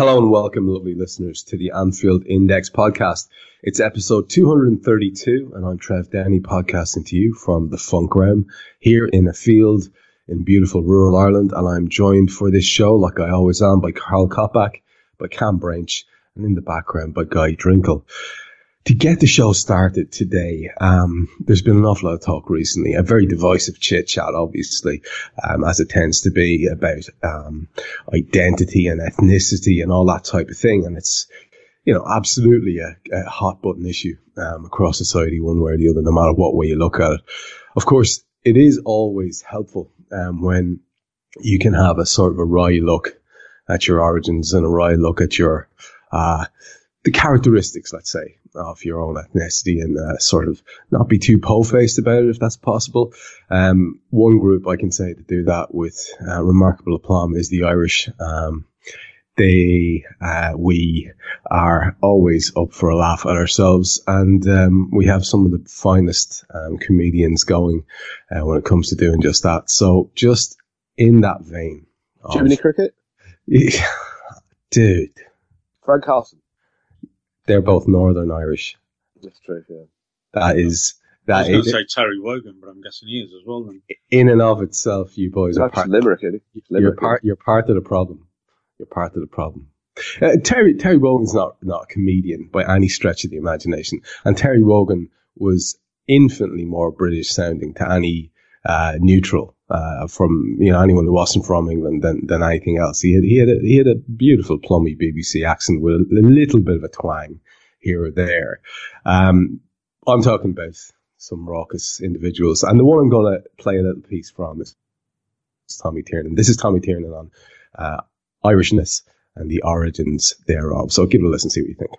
Hello and welcome, lovely listeners, to the Anfield Index podcast. It's episode 232, and I'm Trev Downey podcasting to you from the Funk Realm here in a field in beautiful rural Ireland. And I'm joined for this show, like I always am, by Karl Coppack, by Kam Brainch, and in the background by Guy Drinkel to get the show started today, um, there's been an awful lot of talk recently, a very divisive chit chat, obviously, um, as it tends to be about um, identity and ethnicity and all that type of thing. And it's, you know, absolutely a, a hot button issue um, across society, one way or the other, no matter what way you look at it. Of course, it is always helpful um, when you can have a sort of a wry look at your origins and a wry look at your uh, the characteristics, let's say, of your own ethnicity and uh, sort of not be too po-faced about it if that's possible. Um, one group I can say to do that with uh, remarkable aplomb is the Irish. Um, they, uh, we are always up for a laugh at ourselves, and um, we have some of the finest um, comedians going uh, when it comes to doing just that. So, just in that vein, of, Jiminy Cricket, dude, Fred Carlson they're both Northern Irish. That's true. Yeah. That is that. I was going to say Terry Wogan, but I'm guessing he is as well. Then. In and of itself, you boys That's are part. Limerick, Limerick, you're part. You're part of the problem. You're part of the problem. Uh, Terry Terry Wogan's not not a comedian by any stretch of the imagination, and Terry Wogan was infinitely more British sounding to any uh, neutral uh, from you know anyone who wasn't from England than, than anything else. He had he had a, he had a beautiful plummy BBC accent with a, little bit of a twang here or there. Um, I'm talking about some raucous individuals, and the one I'm going to play a little piece from is Tommy Tiernan. This is Tommy Tiernan on uh, Irishness and the origins thereof. So give it a listen, see what you think.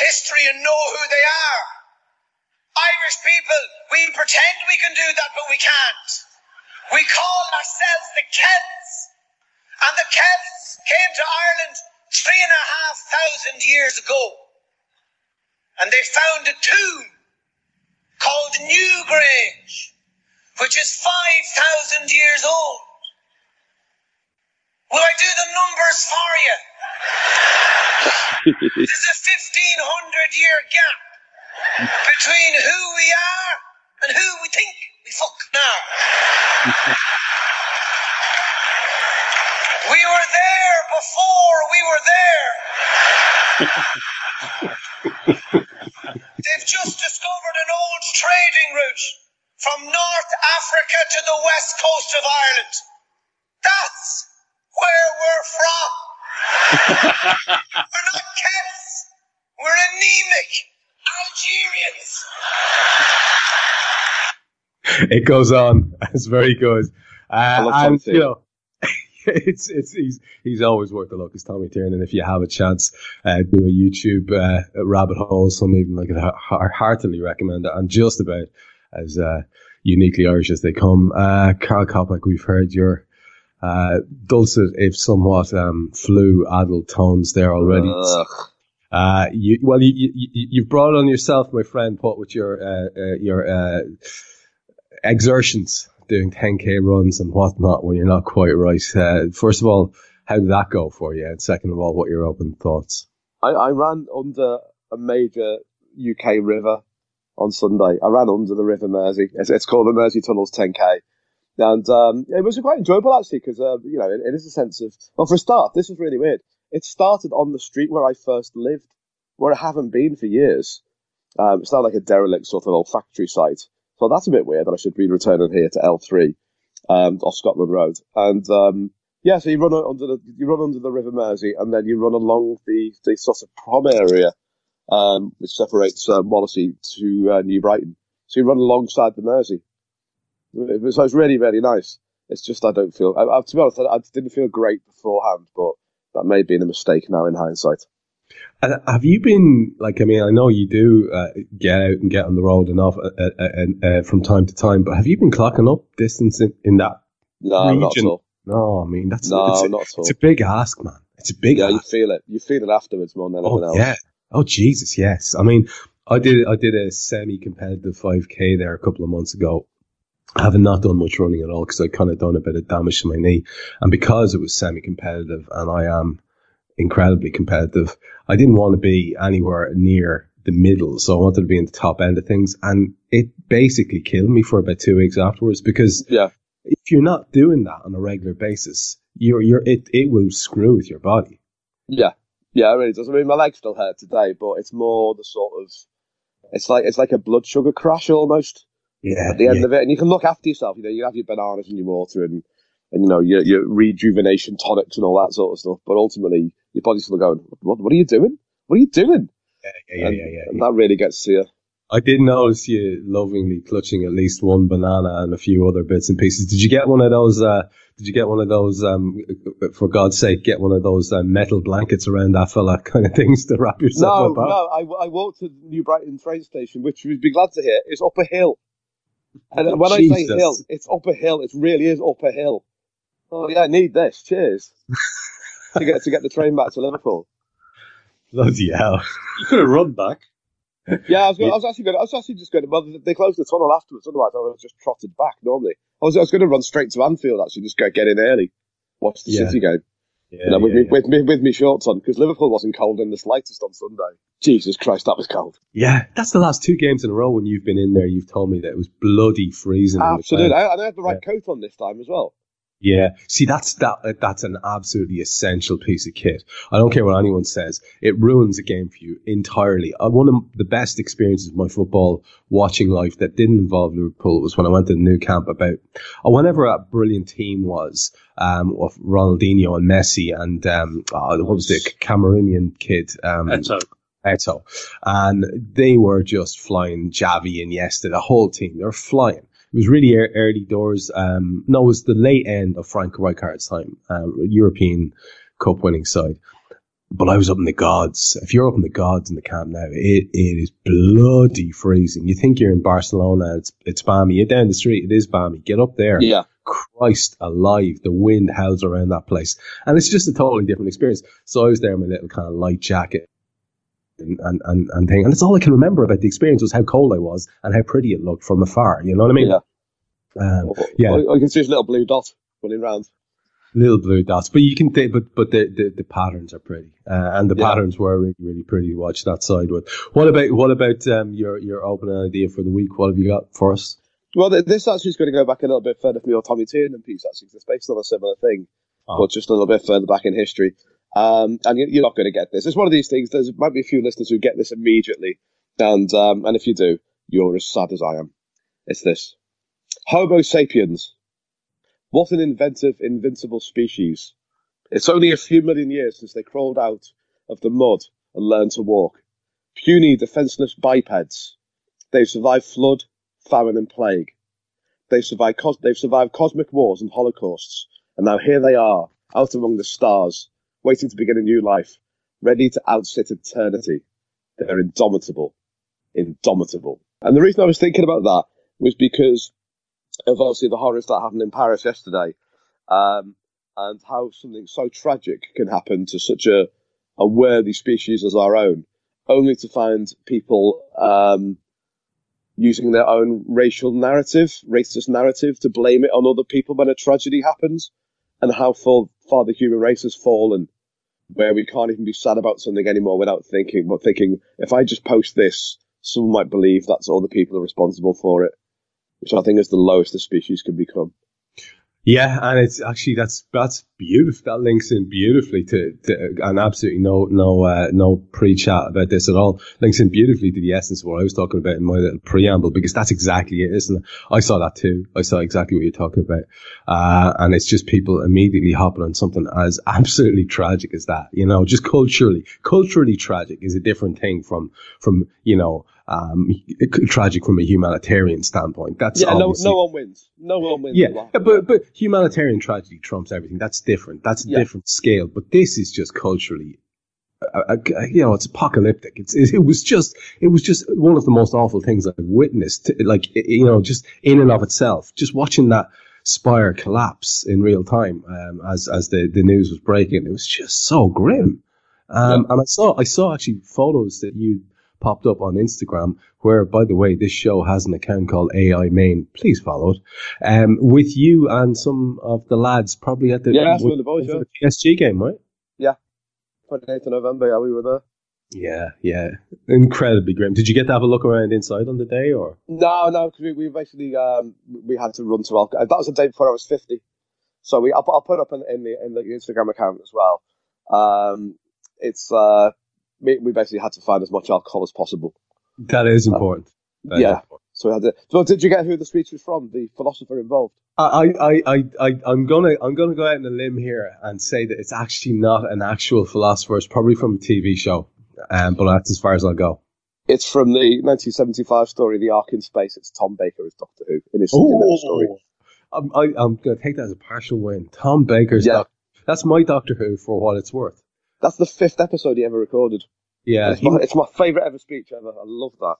History and know who they are. Irish people, we pretend we can do that, but we can't. We call ourselves the Celts. And the Celts came to Ireland three and a half thousand years ago. And they found a tomb called Newgrange, which is 5,000 years old. Will I do the numbers for you? There's a 1500 year gap between who we are and who we think we fucking are. we were there before we were there. They've just discovered an old trading route from North Africa to the west coast of Ireland. That's where we're from. We're not cats. We're anemic Algerians. It goes on. It's very good. Uh, and, you know, it's it's he's he's always worth a look. It's Tommy Tiernan. If you have a chance, uh, do a YouTube uh, rabbit hole. Some even like I heartily recommend it. And just about as uh, uniquely Irish as they come. Uh, Karl Coppack, we've heard your uh, dulcet, if somewhat um, flu adult tones there already. Uh, you, well, you, you, you've brought on yourself, my friend, what with your uh, uh, your uh, exertions doing 10k runs and whatnot when you're not quite right. Uh, first of all, how did that go for you? And second of all, what are your open thoughts? I, I ran under a major UK river on Sunday. I ran under the River Mersey. It's, it's called the Mersey Tunnels 10k. And um, it was quite enjoyable actually because uh, you know it, it is a sense of well for a start this was really weird. It started on the street where I first lived, where I haven't been for years. Um, it's not like a derelict sort of old factory site, so that's a bit weird that I should be returning here to L3 um, off Scotland Road. And um, yeah, so you run under the you run under the River Mersey, and then you run along the the sort of prom area, um, which separates uh, Wallasey to uh, New Brighton. So you run alongside the Mersey so it's really, really nice. It's just I don't feel. I, I, to be honest, I, I didn't feel great beforehand, but that may have been a mistake now in hindsight. Uh, have you been like? I mean, I know you do uh, get out and get on the road enough uh, uh, uh from time to time, but have you been clocking up distance in, in that no, region? not at all. No, I mean that's no, it's a, not at all. It's a big ask, man. It's a big. Yeah, ask. you feel it. You feel it afterwards more than anything oh, else. Yeah. Oh Jesus, yes. I mean, I did I did a semi-competitive 5k there a couple of months ago. I have not done much running at all because I kind of done a bit of damage to my knee, and because it was semi-competitive, and I am incredibly competitive, I didn't want to be anywhere near the middle, so I wanted to be in the top end of things, and it basically killed me for about two weeks afterwards because yeah. if you're not doing that on a regular basis, you're you're it it will screw with your body. Yeah, yeah, it really does. I mean, my legs still hurt today, but it's more the sort of it's like it's like a blood sugar crash almost. Yeah. At the end yeah. of it, and you can look after yourself. You know, you have your bananas and your water and and you know your your rejuvenation tonics and all that sort of stuff. But ultimately, your body's still going. What what are you doing? What are you doing? Yeah, yeah, and, yeah, yeah, and that really gets to you. I did notice you lovingly clutching at least one banana and a few other bits and pieces. Did you get one of those? Uh, did you get one of those? Um, for God's sake, get one of those uh, metal blankets around that fella kind of things to wrap yourself no, up. No, I, I walked to New Brighton train station, which you'd be glad to hear is up a hill. And when Jesus. I say hill, it's up a hill. It really is up a hill. Oh yeah, I need this. Cheers. to get to get the train back to Liverpool. Bloody hell! You could have run back. Yeah, I was, going, I was actually going. I was actually just going. To, well, they closed the tunnel afterwards. Otherwise, I would have just trotted back. Normally, I was. I was going to run straight to Anfield. Actually, just go get in early, watch the Yeah. City game. Yeah, You know, with yeah, me yeah. with me with me shorts on because Liverpool wasn't cold in the slightest on Sunday. Jesus Christ, that was cold. Yeah, that's the last two games in a row when you've been in there. You've told me that it was bloody freezing. Absolutely. I, and I had the right coat on this time as well. Yeah, see, that's that. That's an absolutely essential piece of kit. I don't care what anyone says; it ruins a game for you entirely. Uh, one of the best experiences of my football watching life that didn't involve Liverpool was when I went to the Nou Camp about uh, whenever a brilliant team was um, of Ronaldinho and Messi and um, uh, what was the Cameroonian kid? Um, Eto'o. Eto'o. And they were just flying Xavi and Iniesta, the whole team. They were flying. It was really ear- early doors. Um, no, it was the late end of Frank Rijkaard's time, um, European Cup winning side. But I was up in the gods. If you're up in the gods in the camp now, it, it is bloody freezing. You think you're in Barcelona, it's, it's balmy. You're down the street, it is balmy. Get up there. Yeah, Christ alive, the wind howls around that place. And it's just a totally different experience. So I was there in my little kind of light jacket and, and, and, and thing. And that's all I can remember about the experience was how cold I was and how pretty it looked from afar. You know what I mean? Yeah. Um, yeah. all you can see is a little blue dot running round. little blue dots, but you can, th- but, but the, the, the patterns are pretty. Uh, and the Yeah. patterns were really, really pretty to watch that side with. What about, what about, um, your, your opening idea for the week? What have you got for us? Well, th- this actually is going to go back a little bit further for your Tommy Tiernan piece, actually, 'cause it's based on a similar thing, Oh. but just a little bit further back in history. Um, and you- you're not going to get this. It's one of these things. There might be a few listeners who get this immediately, and um, and if you do, you're as sad as I am. It's this: Homo sapiens. What an inventive, invincible species! It's only a few million years since they crawled out of the mud and learned to walk. Puny, defenseless bipeds. They've survived flood, famine, and plague. They've survived, cos- they've survived cosmic wars and holocausts, and now here they are, out among the stars, waiting to begin a new life, ready to outsit eternity. They're indomitable. Indomitable. And the reason I was thinking about that was because of obviously the horrors that happened in Paris yesterday, um, and how something so tragic can happen to such a, a worthy species as our own, only to find people um, using their own racial narrative, racist narrative, to blame it on other people when a tragedy happens, and how far, far the human race has fallen, where we can't even be sad about something anymore without thinking, but thinking, if I just post this, someone might believe that's all the people are responsible for it, which I think is the lowest the species can become. Yeah, and it's actually that's that's beautiful. That links in beautifully to, to and absolutely no no uh, no pre chat about this at all. Links in beautifully to the essence of what I was talking about in my little preamble because that's exactly it, isn't it? I saw that too. I saw exactly what you're talking about, uh, and it's just people immediately hopping on something as absolutely tragic as that. You know, just culturally, culturally tragic is a different thing from from you know um, tragic from a humanitarian standpoint. That's yeah, no, no one wins. No one wins. yeah, but but humanitarian tragedy trumps everything. That's different. That's a Yeah. different scale. But this is just culturally, you know, it's apocalyptic. It's it, it was just it was just one of the most awful things I've witnessed. Like you know, just in and of itself, just watching that spire collapse in real time um, as as the the news was breaking, it was just so grim. Um, And I saw I saw actually photos that you popped up on Instagram, where by the way, this show has an account called AI Main. Please follow it. Um, with you and some of the lads, probably at the Yeah, with- the boys, with the PSG game, right? Yeah, 28th of November. Yeah, we were there. Yeah, yeah, incredibly grim. Did you get to have a look around inside on the day, or No, no, because we, we basically um, we had to run to Al. That was the day before I was fifty, so we I'll, put- I'll put up in, in the in the Instagram account as well. Um, it's uh, we, basically had to find as much alcohol as possible. that is important? That is yeah. important. So we had to. Did you get who the speech was from? The philosopher involved. I, I, I, I, I'm gonna, I'm gonna go out on a limb here and say that it's actually not an actual philosopher. It's probably from a TV show, um, but that's as far as I'll go. It's from the 1975 story, The Ark in Space. It's Tom Baker as Doctor Who in his story. I'm, I, I'm gonna take that as a partial win. Tom Baker's Yeah. doc- that's my Doctor Who for what it's worth. That's the fifth episode he ever recorded. Yeah, it's, he- my, it's my favourite ever speech ever. I love that.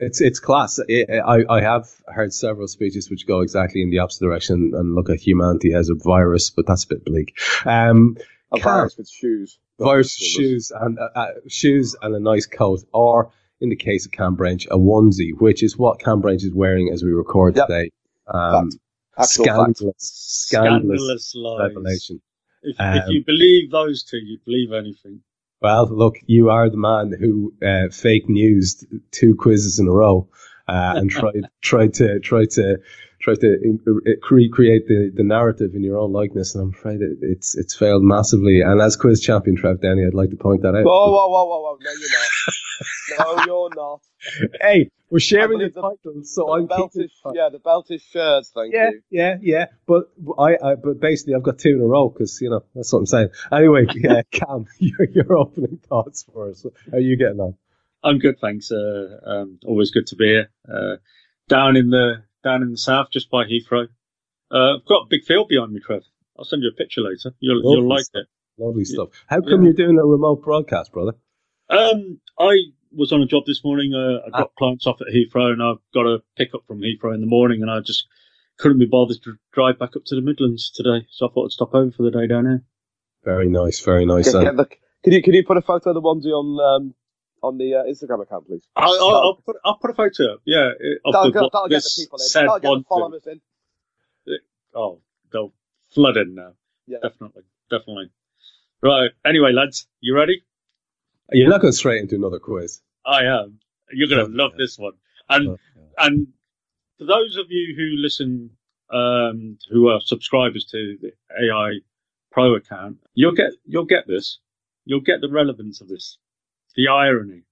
It's it's class. I, I I have heard several speeches which go exactly in the opposite direction and look at humanity as a virus, but that's a bit bleak. Um, A Car- virus with shoes. virus shoes and uh, uh, shoes and a nice coat, or in the case of Kam Brainch, a onesie, which is what Kam Brainch is wearing as we record Yep. today. Um, Fact. Actual fact. scandalous, scandalous Scandalous lies. revelation. If, Um, if you believe those two, you believe anything. Well, look, you are the man who uh, fake news two quizzes in a row uh, and tried tried to try to try to uh, recreate the, the narrative in your own likeness, and I'm afraid it, it's it's failed massively. And as quiz champion Trev Denny, I'd like to point that out. Whoa, whoa, whoa, whoa, whoa. No, you're not. no, you're not. Hey, we're sharing the believe the- titles, so the I'm belt keeping is, yeah, the belt is shared, thank Yeah, you. yeah, yeah. But I, I, but basically, I've got two in a row because you know that's what I'm saying. Anyway, yeah, Kam, your, your opening thoughts for us. How are you getting on? I'm good, thanks. Uh, um, always good to be here. Uh, down in the down in the south, just by Heathrow. Uh, I've got a big field behind me, Trev. I'll send you a picture later. You'll Lovely you'll like stuff. it. Lovely stuff. How come Yeah. you're doing a remote broadcast, brother? Um, I was on a job this morning. Uh, I Ah. dropped clients off at Heathrow, and I've got a pick up from Heathrow in the morning, and I just couldn't be bothered to drive back up to the Midlands today, so I thought I'd stop over for the day down here. Very nice, very nice. Get, And get the, can you can you put a photo of the onesie on um, on the uh, Instagram account, please? I'll, I'll, I'll put I'll put a photo up. Yeah, of That'll, the, get, that'll get the this people in. said That'll get the one. followers in. Oh, they'll flood in now. Yeah. Definitely, definitely. Right. Anyway, lads, you ready? You're not going straight into another quiz. I am. You're gonna Okay. love this one. And and for those of you who listen, um, who are subscribers to the AI Pro account, you'll get you'll get this. You'll get the relevance of this, the irony.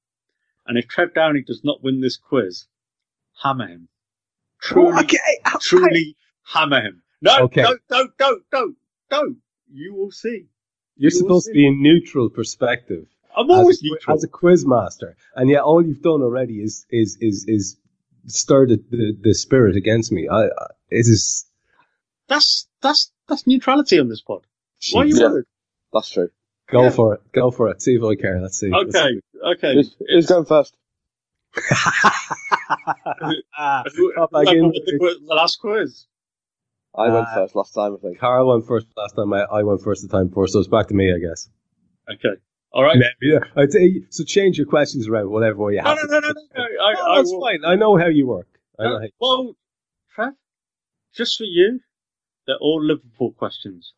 And if Trev Downey does not win this quiz, hammer him. Truly, okay, truly hammer him. No, Okay. don't, don't, don't, don't, don't. You will see. You're You'll supposed to be a neutral perspective I'm as always a, neutral. as a quiz master, and yet all you've done already is is is is stir the, the, the spirit against me. I, I it is That's that's that's neutrality on this pod. Why are you Yeah. worried? That's true. go Yeah. for it, go for it. See if I care. Let's see. Let's Okay, okay. Who's, who's going first? Who- Hop back whoever in. won the, the last quiz. I went Uh, first last time, I think. Karl went first last time. I, I went first the time before, so it's back to me, I guess. Okay. All right. Yeah, I'd say so. Change your questions around whatever way you have. no, to. no, no, no. no. I, No, I that's will- fine. I know how you work. I know. Uh, well, Trev, just for you, they're all Liverpool questions.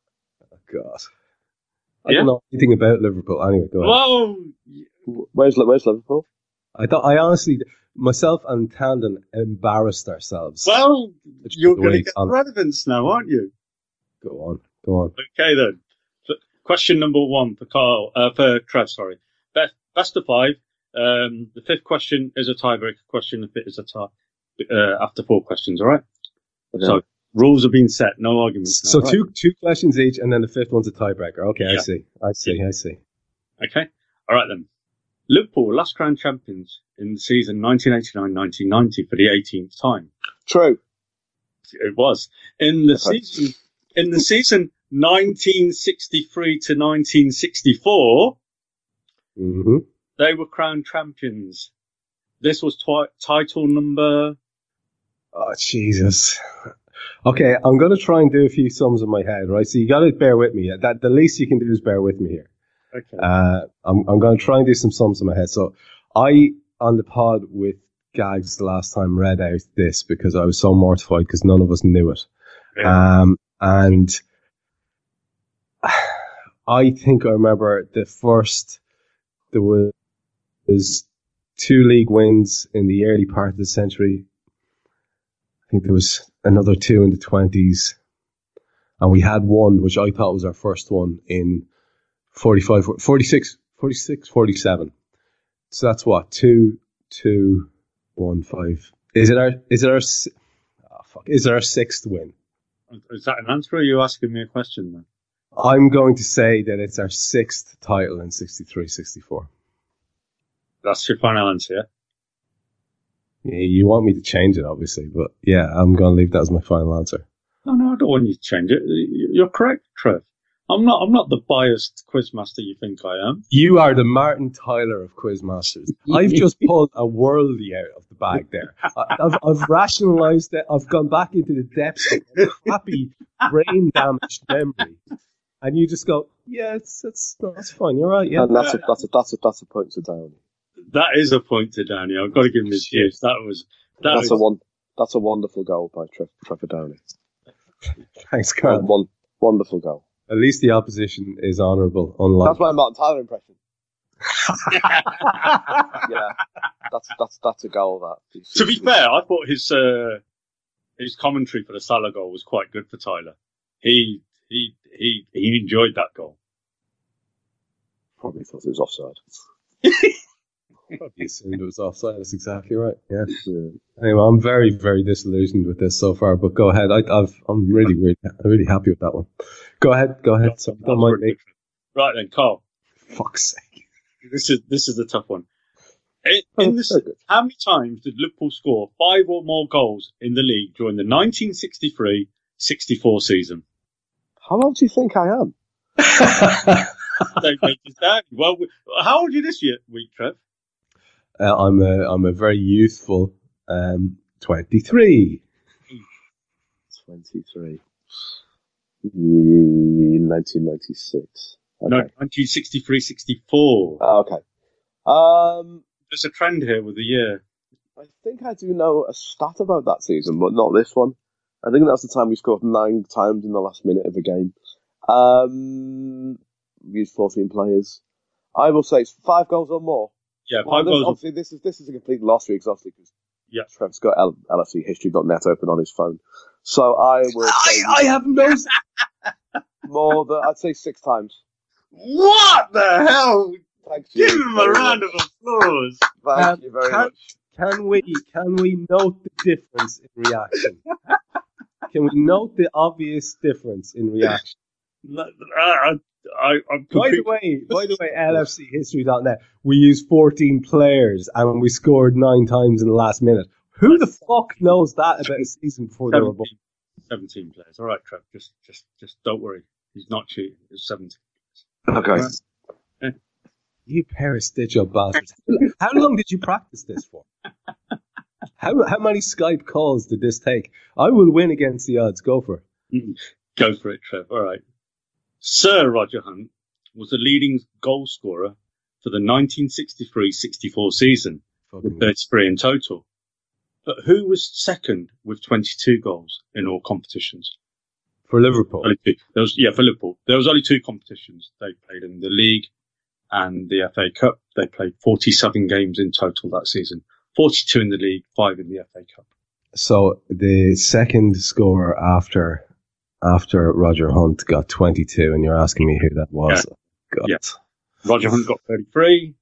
oh, God. I Yeah? don't know anything about Liverpool. Anyway, go on. Whoa! Where's where's Liverpool? I thought I honestly, myself and Tandon embarrassed ourselves. Well, you're going to get on. relevance now, aren't you? go on, go on. Okay then. So, question number one for Karl, uh, for Trev, sorry. Best, best of five. Um, the fifth question is a tiebreaker question if it is a tie, uh, after four questions, alright? So, rules have been set, no arguments. now, So right? two two questions each, and then the fifth one's a tiebreaker. Okay, I see. I see. I see. Okay. All right then. Liverpool, last crown champions in the season 1989-1990 for the 18th time. True. It was in the Okay. season in the season 1963 to 1964. hmm They were crowned champions. This was twi- title number. Oh, Jesus. Okay, I'm going to try and do a few sums in my head, right? So you got to bear with me. That the least you can do is bear with me here. Okay. Uh, I'm, I'm going to try and do some sums in my head. So I, on the pod with Gags the last time, read out this because I was so mortified because none of us knew it. Um, and I think I remember the first, there was, was two league wins in the early part of the century. I think there was another two in the twenties. And we had one, which I thought was our first one in 45, 46, 46, 47. So that's what? Two, two, one, five. Is it our, is it our, oh, fuck, is it our sixth win? Is that an answer or are you asking me a question then? I'm going to say that it's our sixth title in 63, 64. That's your final answer, yeah? Yeah, You want me to change it, obviously, but yeah, I'm going to leave that as my final answer. No, no, I don't want you to change it. You're correct, Trev. I'm not. I'm not the biased quizmaster you think I am. You are the Martin Tyler of Quizmasters. I've just pulled a worldie out of the bag there. I've, I've rationalized it. I've gone back into the depths of my crappy brain damaged memory. And you just go, yeah, it's, it's, that's fine. You're right. Yeah. And that's a, that's a, that's a, that's a point to Downey. That is a point to Danny. I've got to give him his Shit. dues. That was. That That's was, a one, that's a wonderful goal by Tre- Trevor Downey. Thanks, Karl. One, wonderful goal. At least the opposition is honourable, unlike. That's my Martin Tyler impression. yeah, that's that's that's a goal. That To be fair, I thought his uh, his commentary for the Salah goal was quite good for Tyler. He he he he enjoyed that goal. probably thought it was offside. You assumed it was offside. That's exactly right. Yeah. Yeah. Anyway, I'm very, very disillusioned with this so far. But go ahead. I, I've, I'm really, really, really happy with that one. Go ahead. Go ahead. So, don't mind me. Right then, Karl. Fuck's sake. This is this is a tough one. In, oh, in this, very how many times did Liverpool score five or more goals in the league during the 1963-64 season? How old do you think I am? Don't make this down. Well, how old are you this year, week, Trev? uh, I'm a, I'm a very youthful, um, 23. 23. 1996. Okay. No, 1963-64. Ah, okay. Um, There's a trend here with the year. I think I do know a stat about that season, but not this one. I think that's the time we scored nine times in the last minute of a game. Um, we used 14 players. I will say it's five goals or more. Yeah, five this, goals. obviously, this is this is a complete loss because obviously because Yeah. Trev's got L- LFChistory.net open on his phone. So I will say I have no. more than I'd say six times. What the hell? Thank you. Give him a very round much. of applause. Thank Um, you very can- much. Can we, can we note the difference in reaction? Can we note the obvious difference in reaction? I, I, I, I'm By the completely- way, by the way, LFChistory.net, we used 14 players and we scored nine times in the last minute. Who the fuck knows that about a season before they were born? 17, 17 players. All right, Trev. Just, just, just don't worry. He's not cheating. It's 17. Okay. You pair of stitch up bastards. How long did you practice this for? How, how many Skype calls did this take? I will win against the odds. Go for it. Mm-hmm. Go for it, Trev. All right. Sir Roger Hunt was the leading goal scorer for the 1963-64 season with Fucking 33 in total. But who was second with 22 goals in all competitions? For Liverpool. There was, yeah, for Liverpool. There was only two competitions. They played in the league and the FA Cup. They played 47 games in total that season. 42 in the league, five in the FA Cup. So the second scorer after after Roger Hunt got 22, and you're asking me who that was. God. Yeah. Roger Hunt got 33.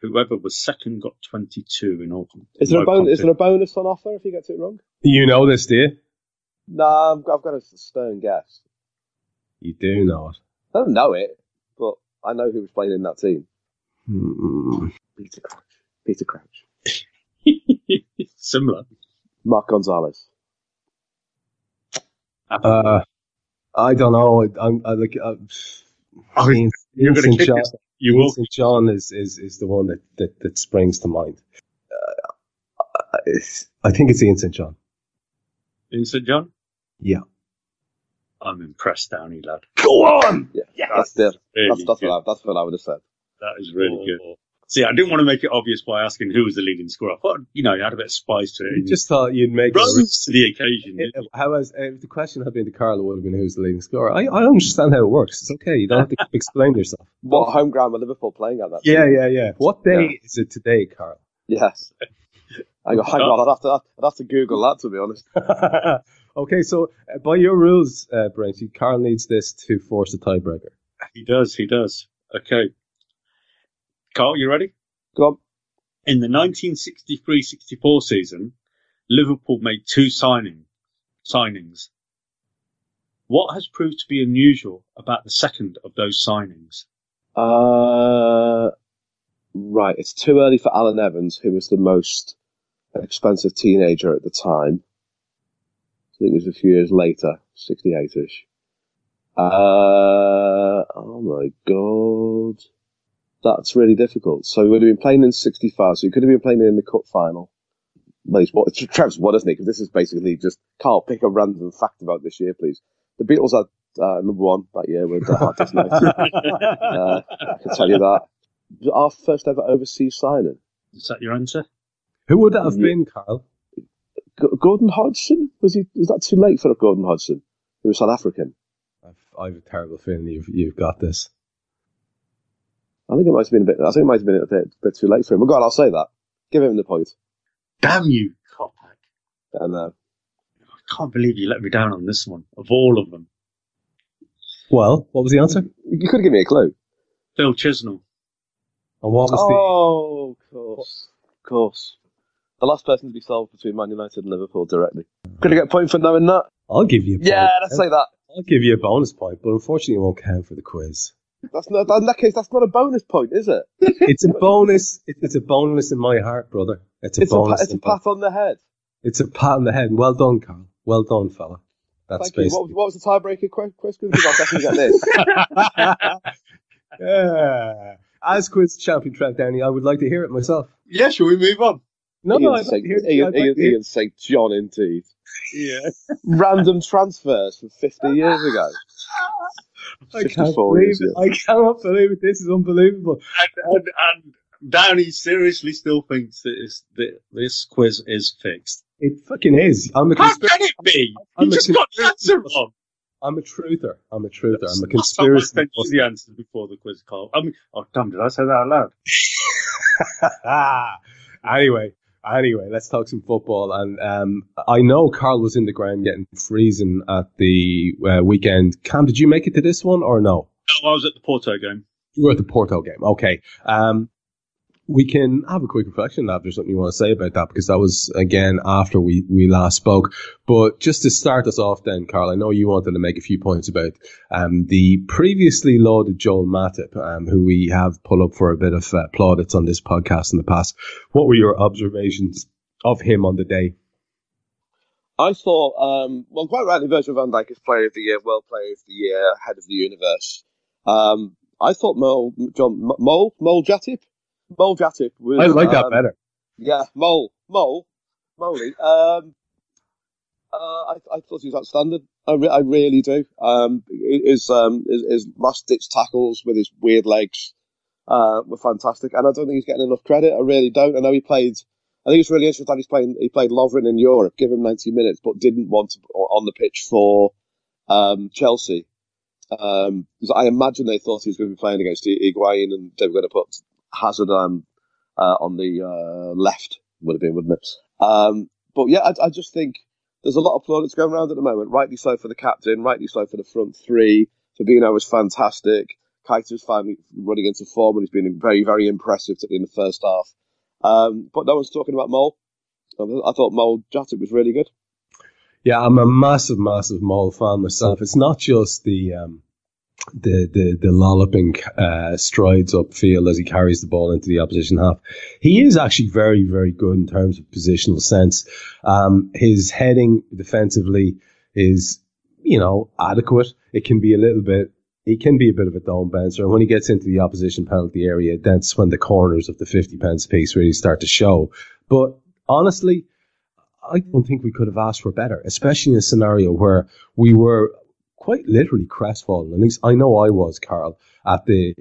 Whoever was second got 22 in all. Is there a no bonus? Is there a bonus on offer if he gets it wrong? You know this, do you? No, I've, I've got a stone guess. You do know it. I don't know it, but I know who was playing in that team. Hmm. Peter Crouch. Peter Crouch. Similar. Mark Gonzalez. Uh, I don't know. I, I'm I, like. Uh, Oh, Ian- You're going to kick John- this. You will. St. John is, is, is the one that, that, that springs to mind. Uh, I think it's Ian St. John. In St. John? Yeah. I'm impressed, Downey lad. Go on. Yeah, that's the, Really that's, that's, what I, that's what I would have said. That is really good. See, I didn't want to make it obvious by asking who was the leading scorer. I thought, you know, you had a bit of spice to it. You just thought you'd make it. a rose to the occasion. If, how as if the question had been to Karl, it would have been who's the leading scorer. I, I understand how it works. It's okay. You don't have to explain yourself. What home ground were Liverpool playing at that? Yeah, yeah, yeah. What day is it today, Karl? Yes. I go, hang on. I'd have to, I'd have to Google that to be honest. okay, so uh, by your rules, uh, Brent, Karl needs this to force a tiebreaker. He does, he does. Okay. Karl, you ready? Go on. In the 1963-64 season, Liverpool made two signing, signings. What has proved to be unusual about the second of those signings? Uh, right. It's too early for Alun Evans, who was the most expensive teenager at the time. I think it was a few years later, 68ish. Uh, oh my god. That's really difficult. So he would have been playing in 65, so he could have been playing in the cup final. Well, he's what, Trev's what, isn't he? Because this is basically just, Karl, pick a random fact about this year, please. The Beatles had, uh, number one that year with the Hard Day's Night. Uh, I can tell you that. Our first ever overseas signing. Is that your answer? Who would that have Yeah. been, Karl? G- Gordon Hodgson? Was he? Was that too late for a Gordon Hodgson? He was South African. I've, I've a terrible feeling you've, you've got this. I think it might have been a bit. I think it might have been a bit, bit too late for him. Well, God, I'll say that. Give him the point. Damn you, Coppack. And uh, I can't believe you let me down on this one, of all of them. Well, what was the answer? You could give me a clue. Phil Chisnall. what was Oh, of course, of course. The last person to be solved between Man United and Liverpool directly. Could I get a point for knowing that? I'll give you. A point. Yeah, let's say that. I'll give you a bonus point, but unfortunately, it won't count for the quiz. That's not. In that case, that's not a bonus point, is it? It's a bonus. It, it's a bonus in my heart, brother. It's a It's a, pa- it's a in my- pat on the head. It's a pat on the head. Well done, Karl. Well done, fella. That's Thank you. What, was- what was the tiebreaker question? Because I'll definitely get this. yeah. As quiz champion Trev Downey, I would like to hear it myself. Yeah, shall we move on? No, no, I'd like to hear it. Ian, I'd like Ian, to Ian St. John, indeed. Yeah. Random transfers from 50 years ago. I can't believe years it. ago. I cannot believe it. This is unbelievable. And, and, and Downey seriously still thinks that, it's, that this quiz is fixed. It fucking is. I'm a How conspiracy. can it be? I'm You a just got the answer wrong. I'm a truther. I'm a truther. I'm a Last time I conspiracy. sent you the answer before the quiz, Karl. I mean, oh, damn, did I say that out loud? anyway, anyway, let's talk some football. And um, I know Karl was in the ground getting freezing at the uh, weekend. Kam, did you make it to this one or no? No, I was at the Porto game. You were at the Porto game. Okay. Um, we can have a quick reflection if there's something you want to say about that because that was again after we, we last spoke. But just to start us off then, Karl, I know you wanted to make a few points about um, the previously lauded Joel Matip, um, who we have put up for a bit of uh, plaudits on this podcast in the past. What were your observations of him on the day? I thought, um, well, quite rightly, Virgil van Dijk is Player of the Year, World Player of the Year, Head of the Universe. Um, I thought Mole, John, Mole, Mole Jatip, Mole Jatip was. I like that um, better. Yeah, Mole, Mole, Moley. Um, uh, I, I thought he was outstanding. I, re- I really do. Um, his, um, his, his last ditch tackles with his weird legs uh, were fantastic, and I don't think he's getting enough credit. I really don't. I know he played. I think it's really interesting that he's playing. He played Lovren in Europe, give him 90 minutes, but didn't want to on the pitch for um, Chelsea. Um, I imagine they thought he was going to be playing against Higuain, and they were going to put Hazard um, uh, on the uh, left. Would have been, wouldn't it? Um, but yeah, I, I just think there's a lot of plaudits going around at the moment. Rightly so for the captain, rightly so for the front three. Fabinho was fantastic. Keita's finally running into form and he's been very, very impressive in the first half. Um, but no one's talking about Mole. I thought Mole Jatip was really good. Yeah, I'm a massive, massive Mole fan myself. It's not just the um, the the the lolloping uh, strides upfield as he carries the ball into the opposition half. He is actually very very good in terms of positional sense. Um, his heading defensively is you know adequate. It can be a little bit. He can be a bit of a dome bouncer. And when he gets into the opposition penalty area, that's when the corners of the 50 pence piece really start to show. But honestly, I don't think we could have asked for better, especially in a scenario where we were quite literally crestfallen. At least I know I was, Carl, at the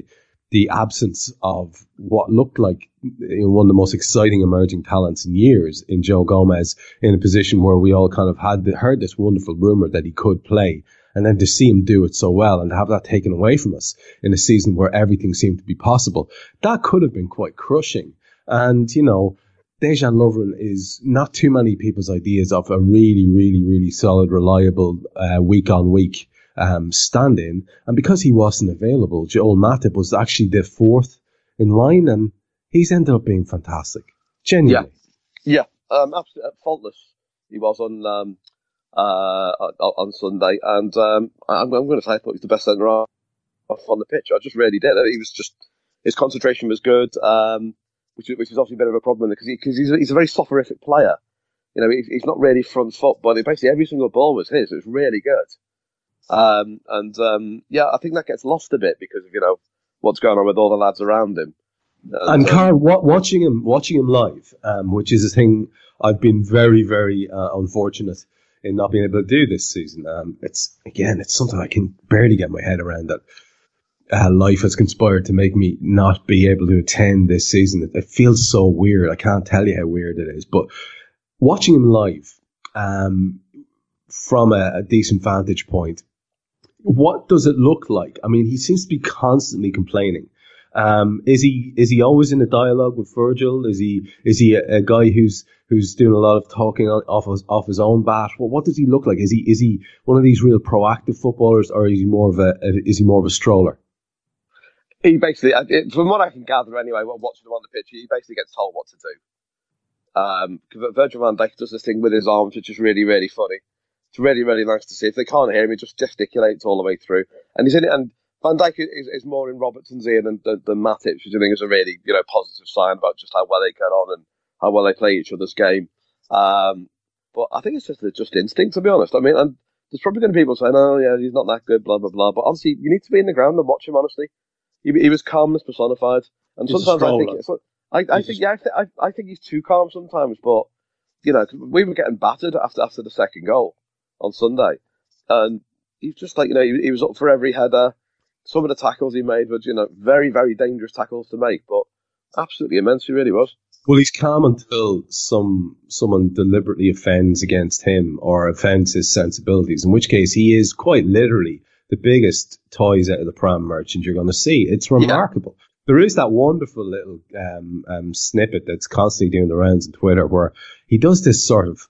the absence of what looked like one of the most exciting emerging talents in years in Joe Gomez in a position where we all kind of had the, heard this wonderful rumor that he could play. And then to see him do it so well and have that taken away from us in a season where everything seemed to be possible, that could have been quite crushing. And, you know, Dejan Lovren is not too many people's ideas of a really, really, really solid, reliable uh, week on week um, stand in. And because he wasn't available, Joel Matip was actually the fourth in line, and he's ended up being fantastic. Genuinely. Yeah, yeah, um, absolutely faultless. He was on um, uh, on Sunday, and um, I'm, I'm going to say I thought he was the best centre off on the pitch. I just really did. He was just his concentration was good, um, which which is obviously a bit of a problem because he, cause he's a, he's a very soporific player. You know, he's, he's not really front foot, but basically every single ball was his. It was really good. Um, and um, yeah, I think that gets lost a bit because of you know what's going on with all the lads around him. And, and Karl, watching him, watching him live, um, which is a thing I've been very, very uh, unfortunate in not being able to do this season. Um, it's again, it's something I can barely get my head around that. Uh, life has conspired to make me not be able to attend this season. It, it, feels so weird. I can't tell you how weird it is. But watching him live um, from a, a decent vantage point, what does it look like? I mean, he seems to be constantly complaining. Um, is he is he always in a dialogue with Virgil? Is he is he a, a, guy who's who's doing a lot of talking off his, off his own bat? What does he look like? Is he is he one of these real proactive footballers, or is he more of a is he more of a stroller? He basically, from what I can gather anyway, while watching him on the pitch, he basically gets told what to do. Um, Virgil van Dijk does this thing with his arms, which is really really funny. It's really, really nice to see. If they can't hear him, he just gesticulates all the way through. And he's in it. And Van Dijk is, is more in Robertson's ear than, than, than Matip, which I think is a really, you know, positive sign about just how well they get on and how well they play each other's game. Um, but I think it's just just instinct, to be honest. I mean, and there's probably going to be people saying, "Oh, yeah, he's not that good," blah blah blah. But honestly, you need to be in the ground and watch him. Honestly, he, he was calmness personified. And he's sometimes I think, I, I think, yeah, I, th- I, I think he's too calm sometimes. But you know, we were getting battered after after the second goal, on Sunday, and he's just like you know he, he was up for every header. Some of the tackles he made were you know very very dangerous tackles to make, but absolutely immense he really was. Well, he's calm until some someone deliberately offends against him or offends his sensibilities. In which case, he is quite literally the biggest toys out of the pram merchant you're going to see. It's remarkable. Yeah. There is that wonderful little um, um, snippet that's constantly doing the rounds on Twitter where he does this sort of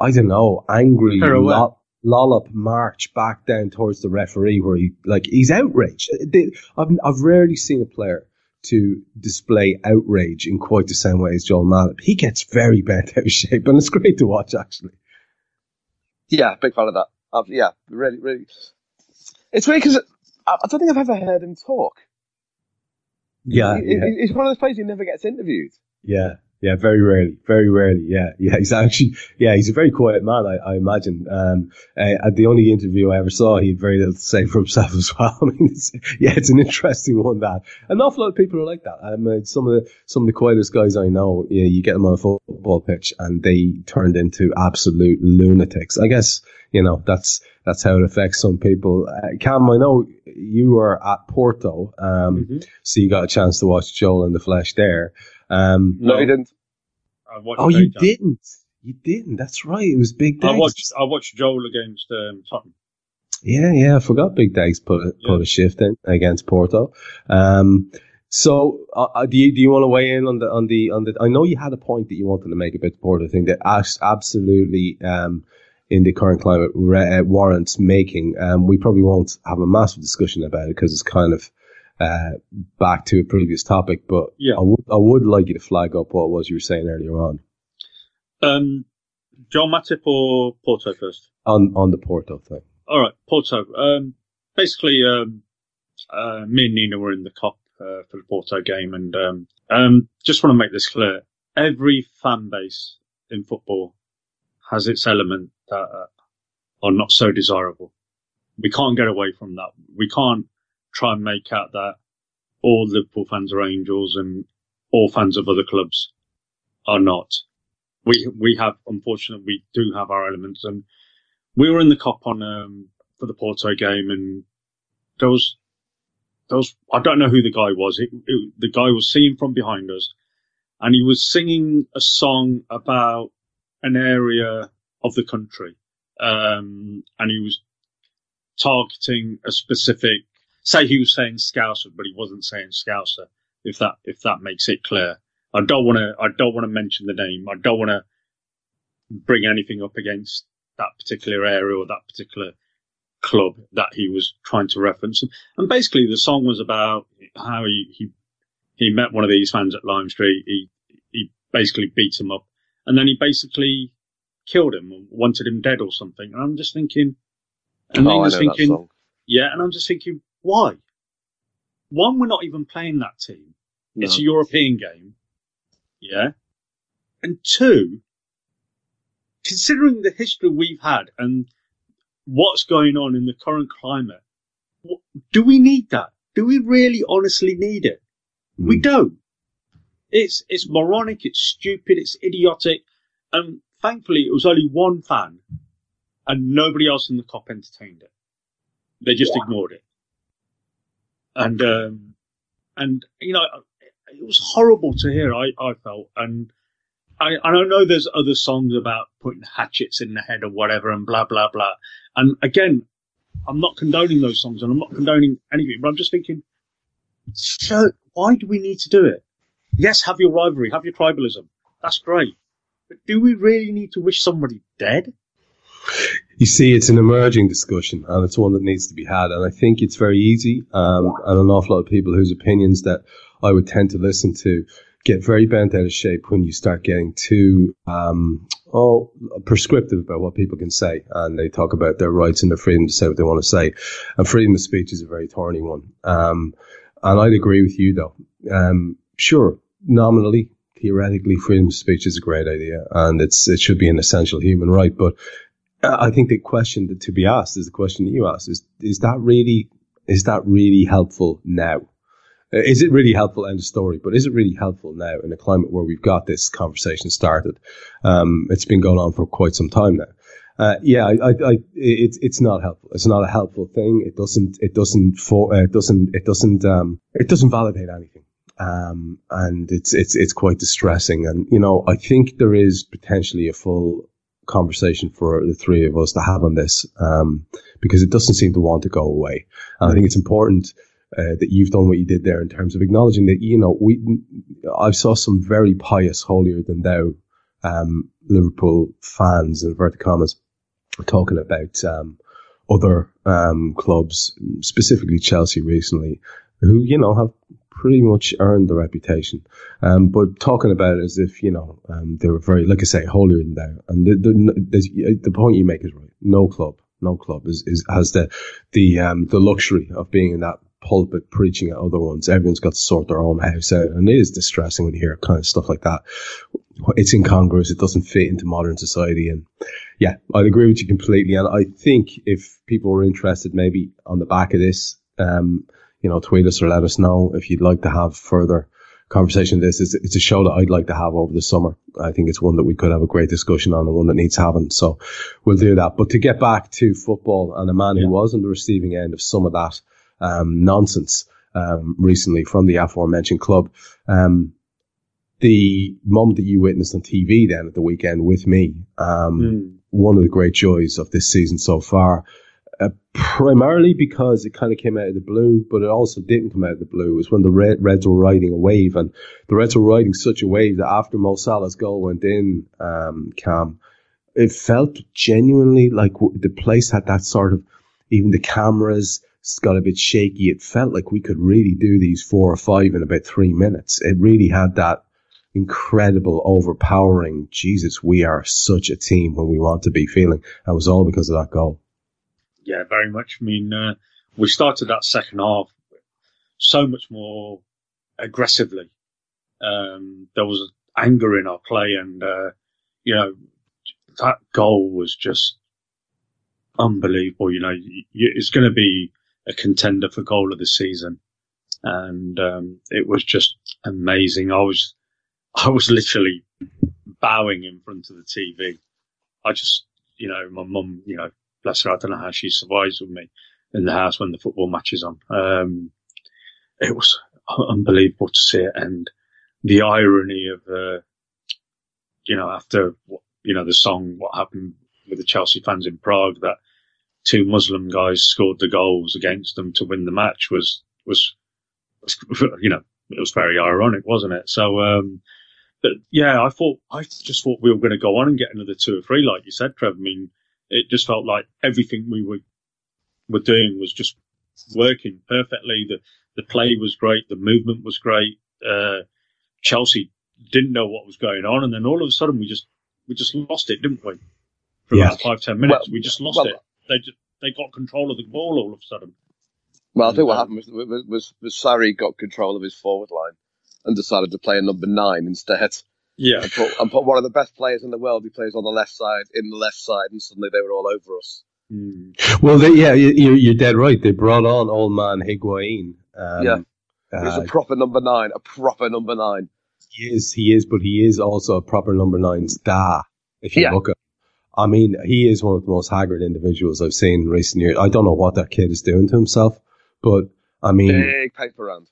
I don't know, angry lo- lollop march back down towards the referee where he like he's outraged. I've I've rarely seen a player to display outrage in quite the same way as Joel Matip. He gets very bent out of shape, and it's great to watch actually. Yeah, big fan of that. Uh, yeah, really, really. It's weird because I, don't think I've ever heard him talk. Yeah, he, yeah. he's one of those players who never gets interviewed. Yeah, yeah, very rarely, very rarely. Yeah, yeah. He's actually, yeah, he's a very quiet man. I, I imagine. Um, uh, at the only interview I ever saw, he had very little to say for himself as well. I mean, it's, yeah, it's an interesting one. That an awful lot of people are like that. Um, uh, some of the some of the quietest guys I know, you, know, you get them on a football pitch and they turned into absolute lunatics. I guess you know that's that's how it affects some people. Uh, Kam, I know you were at Porto, um, mm-hmm. so you got a chance to watch Joel in the flesh there. Um, no, he didn't. oh, you time. didn't. You didn't. That's right. It was Big Dags. I watched. I watched Joel against um, Tottenham. Yeah, yeah. I forgot Big Dags put a, put a shift in against Porto. Um, so, uh, uh, do you do you want to weigh in on the on the on the? I know you had a point that you wanted to make about the Porto thing that absolutely um, in the current climate uh, warrants making. Um, we probably won't have a massive discussion about it because it's kind of uh, back to a previous topic, but yeah. I would I would like you to flag up what it was you were saying earlier on. Um, John Matip or Porto first? On on the Porto thing. All right, Porto. Um, basically, um, uh, me and Nina were in the Kop uh, for the Porto game, and um, um, just want to make this clear: every fan base in football has its element that uh, are not so desirable. We can't get away from that. We can't try and make out that all Liverpool fans are angels and all fans of other clubs are not. We we have unfortunately we do have our elements, and we were in the Kop on um, for the Porto game, and there was there was I don't know who the guy was. It, it, the guy was seen from behind us, and he was singing a song about an area of the country, um, and he was targeting a specific. Say he was saying Scouser, but he wasn't saying Scouser. If that if that makes it clear, I don't want to I don't want to mention the name. I don't want to bring anything up against that particular area or that particular club that he was trying to reference. And basically, the song was about how he he, he met one of these fans at Lime Street. He he basically beat him up, and then he basically killed him or wanted him dead or something. And I'm just thinking, and Oh, I know that thinking, song. yeah, and I'm just thinking, why? One, we're not even playing that team. It's a European game. Yeah. And two, considering the history we've had and what's going on in the current climate, do we need that? Do we really honestly need it? We Mm. don't. It's, it's moronic, it's stupid, it's idiotic. And thankfully it was only one fan and nobody else in the Kop entertained it. They just ignored it. And, um, and, you know, it was horrible to hear, I, I felt. And I, don't know there's other songs about putting hatchets in the head or whatever and blah, blah, blah. And again, I'm not condoning those songs and I'm not condoning anything, but I'm just thinking, so why do we need to do it? Yes, have your rivalry, have your tribalism. That's great. But do we really need to wish somebody dead? You see, it's an emerging discussion, and it's one that needs to be had. And I think it's very easy, um, and an awful lot of people whose opinions that I would tend to listen to get very bent out of shape when you start getting too um, oh prescriptive about what people can say, and they talk about their rights and their freedom to say what they want to say. And freedom of speech is a very thorny one. Um, and I'd agree with you, though. Um, sure, nominally, theoretically, freedom of speech is a great idea, and it's it should be an essential human right, but I think the question that to be asked is the question that you asked is is that really is that really helpful now? Uh, Is it really helpful? End of story. But is it really helpful now in a climate where we've got this conversation started? Um, it's been going on for quite some time now. Uh, yeah, I, I, I, it's it's not helpful. It's not a helpful thing. It doesn't it doesn't for uh, it doesn't it doesn't um, it doesn't validate anything. Um, and it's it's it's quite distressing. And you know, I think there is potentially a full conversation for the three of us to have on this um, because it doesn't seem to want to go away. And I think it's important uh, that you've done what you did there in terms of acknowledging that you know we I saw some very pious, holier than thou um, Liverpool fans in inverted commas talking about um, other um, clubs, specifically Chelsea recently, who you know have pretty much earned the reputation. Um, but talking about it as if you know um, they were very, like I say, holier than thou. And the the, the the point you make is right. No club, no club is, is has the the um, the luxury of being in that pulpit preaching at other ones. Everyone's got to sort their own house out, and it is distressing when you hear kind of stuff like that. It's incongruous. It doesn't fit into modern society, and yeah, I'd agree with you completely. And I think if people are interested, maybe on the back of this, um, you know, tweet us or let us know if you'd like to have further conversation this. It's, it's a show that I'd like to have over the summer. I think it's one that we could have a great discussion on and one that needs having. So we'll do that. But to get back to football and a man who was on the receiving end of some of that um, nonsense um, recently from the aforementioned club, um, the moment that you witnessed on TV then at the weekend with me, um, Mm. one of the great joys of this season so far. Uh, primarily because it kind of came out of the blue, but it also didn't come out of the blue. It was when the Red, Reds were riding a wave, and the Reds were riding such a wave that after Mo Salah's goal went in, um, Kam, it felt genuinely like the place had that sort of, even the cameras got a bit shaky. It felt like we could really do these four or five in about three minutes. It really had that incredible, overpowering, Jesus, we are such a team when we want to be feeling. That was all because of that goal. Yeah, very much. I mean, uh, we started that second half so much more aggressively. Um, there was anger in our play, and uh, you know that goal was just unbelievable. You know, it's going to be a contender for goal of the season, and um, it was just amazing. I was, I was literally bowing in front of the TV. I just, you know, my mum, you know, bless her, I don't know how she survives with me in the house when the football match is on. Um, it was unbelievable to see it, and the irony of, uh, you know, after you know the song, what happened with the Chelsea fans in Prague, that two Muslim guys scored the goals against them to win the match was was, was you know it was very ironic, wasn't it? So, um, but yeah, I thought I just thought we were going to go on and get another two or three, like you said, Trev. I mean, it just felt like everything we were were doing was just working perfectly. The the play was great, the movement was great. Uh, Chelsea didn't know what was going on, and then all of a sudden we just we just lost it, didn't we? For yeah. about five ten minutes, well, we just lost well, it they just, they got control of the ball all of a sudden. Well, I think what happened was, was, was, was Sarri got control of his forward line and decided to play a number nine instead. Yeah. And put, and put one of the best players in the world who plays on the left side in the left side, and suddenly they were all over us. Mm. Well, they, yeah, you, you're dead right. They brought on old man Higuain. Um, yeah. He's uh, a proper number nine, a proper number nine. He is, he is, but he is also a proper number nine star. If you yeah. look at I mean, he is one of the most haggard individuals I've seen in recent years. I don't know what that kid is doing to himself, but I mean, big paper round,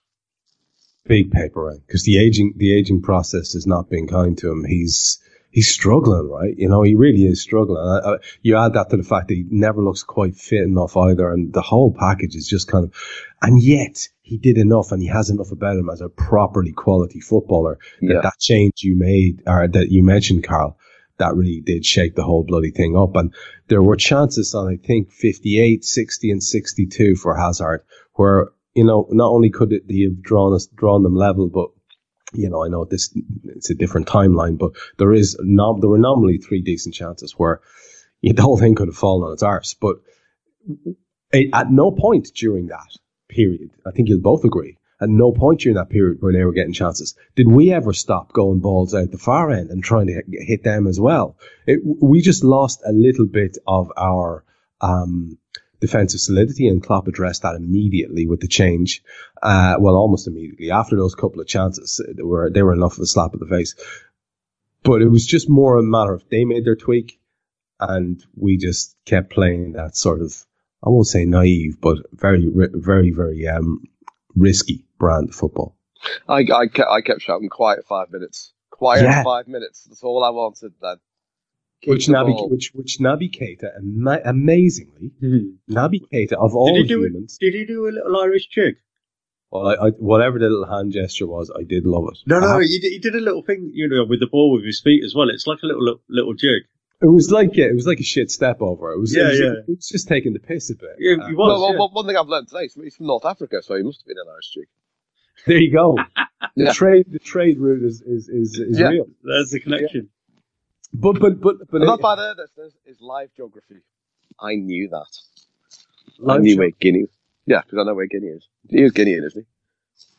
big paper round, because the aging the aging process is not being kind to him. He's he's struggling, right? You know, he really is struggling. I, I, you add that to the fact that he never looks quite fit enough either, and the whole package is just kind of, and yet he did enough, and he has enough about him as a properly quality footballer that yeah. that change you made or that you mentioned, Karl that really did shake the whole bloody thing up. And there were chances on, I think, 58, 60 and 62 for Hazard where, you know, not only could it, have drawn us, drawn them level, but you know, I know this, it's a different timeline, but there is, nom- there were normally three decent chances where you know, the whole thing could have fallen on its arse. But it, at no point during that period, I think you'll both agree, at no point during that period where they were getting chances did we ever stop going balls out the far end and trying to hit them as well. It, we just lost a little bit of our um, defensive solidity, and Klopp addressed that immediately with the change. Uh, well, almost immediately after those couple of chances, they were they were enough of a slap at the face. But it was just more a matter of they made their tweak, and we just kept playing that sort of I won't say naive, but very, very, very um, risky brand of football. I, I, kept, I kept shouting quiet five minutes. Quiet yeah. five minutes. That's all I wanted then. Keep which Nabi, which which Naby Keita, ama- amazingly, mm-hmm. Naby Keita of all did he do humans, a, did he do a little Irish jig? Well, I, I, whatever the little hand gesture was, I did love it. No, no, he did, he did a little thing, you know, with the ball with his feet as well. It's like a little little, little jig. It was like yeah, it was like a shit step over. It was yeah, it was, yeah. It was just taking the piss a bit. Yeah, he was. Well, yeah. well, one thing I've learned today, he's from North Africa, so he must have been an Irish jig. There you go. the yeah. trade, the trade route is is is, is yeah. real. There's the connection. But but but but not bad. This is live geography. I knew that. Live I knew where Guinea. Yeah, because I know where Guinea is. He is Guinean, isn't he?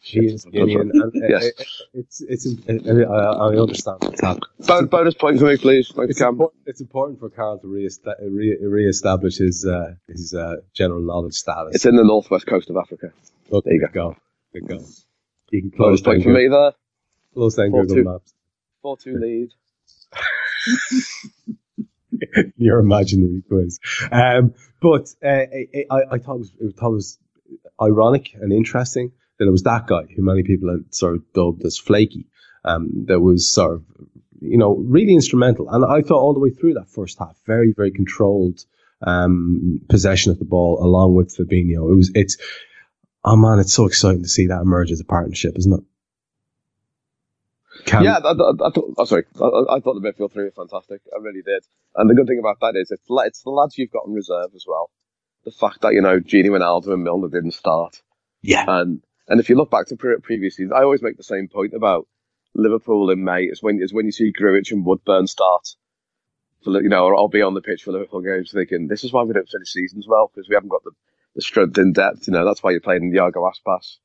She is Guinean. and, yes. It, it's it's. It, I, I understand happening. bonus point for me, please. Thanks, it's, important, it's important for Karl to re- re-establish his uh, his uh, general knowledge status. It's in the northwest coast of Africa. Okay, there you go. go. There you go. You can close point for me there. Close down Google two, Maps. Four two lead. Your imaginary quiz. Um, but uh, I, I, thought it was, I thought it was ironic and interesting that it was that guy who many people had sort of dubbed as flaky. Um, that was sort of, you know, really instrumental. And I thought all the way through that first half, very, very controlled um, possession of the ball along with Fabinho. It was, it's, oh man, it's so exciting to see that emerge as a partnership, isn't it? Can, yeah, I, I, I thought. Oh, sorry, I, I, thought the midfield three were fantastic. I really did. And the good thing about that is it's it's the lads you've got in reserve as well. The fact that you know Gini Wijnaldum and Milner didn't start. Yeah. And and if you look back to previous seasons, I always make the same point about Liverpool in May is when is when you see Grujic and Woodburn start. For, you know, or I'll be on the pitch for Liverpool games thinking this is why we don't finish seasons well because we haven't got the, the strength in depth. You know, that's why you're playing Iago Aspas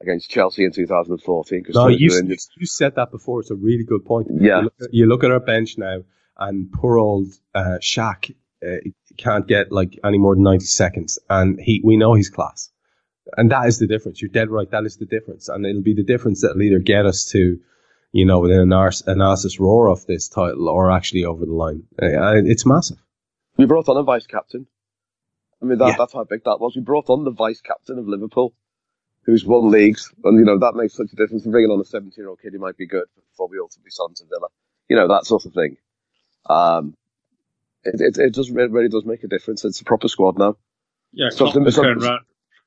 against Chelsea in 2014. No, you, you said that before. It's a really good point. Yeah. You look, at, you look at our bench now, and poor old uh, Shaq uh, can't get like any more than 90 seconds, and he we know he's class. And that is the difference. You're dead right. That is the difference. And it'll be the difference that'll either get us to, you know, within an analysis roar of this title or actually over the line. Uh, it's massive. We brought on a vice captain. I mean, that, yeah. that's how big that was. We brought on the vice captain of Liverpool, who's won leagues. And, you know, that makes such a difference. And bringing on a 17 year old kid who might be good before we ultimately sign to Villa. You know, that sort of thing. Um, it, it, it does, it really does make a difference. It's a proper squad now. Yeah, Klopp can, turn around,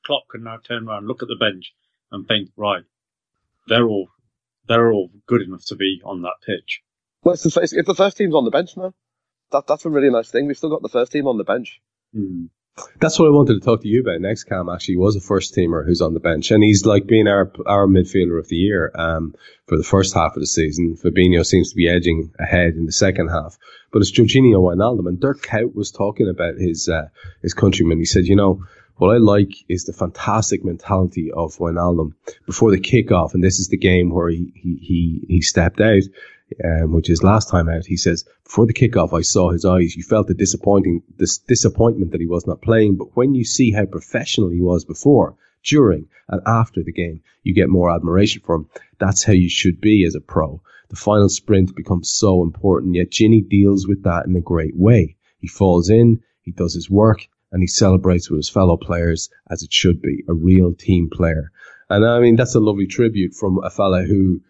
Klopp can now turn around, look at the bench, and think, right, they're all they're all good enough to be on that pitch. Well, it's the, first, it's the first team's on the bench now. That that's a really nice thing. We've still got the first team on the bench. Mm. That's what I wanted to talk to you about next. Kam actually was a first teamer who's on the bench, and he's like being our our midfielder of the year um, for the first half of the season. Fabinho seems to be edging ahead in the second half, but it's Georginio Wijnaldum. And Dirk Kuyt was talking about his uh, his countryman. He said, you know, what I like is the fantastic mentality of Wijnaldum before the kickoff, and this is the game where he he he, he stepped out um, which is last time out, he says, before the kickoff, I saw his eyes. You felt the disappointing, this disappointment that he was not playing. But when you see how professional he was before, during and after the game, you get more admiration for him. That's how you should be as a pro. The final sprint becomes so important, yet Gini deals with that in a great way. He falls in, he does his work, and he celebrates with his fellow players as it should be, a real team player. And I mean, that's a lovely tribute from a fella who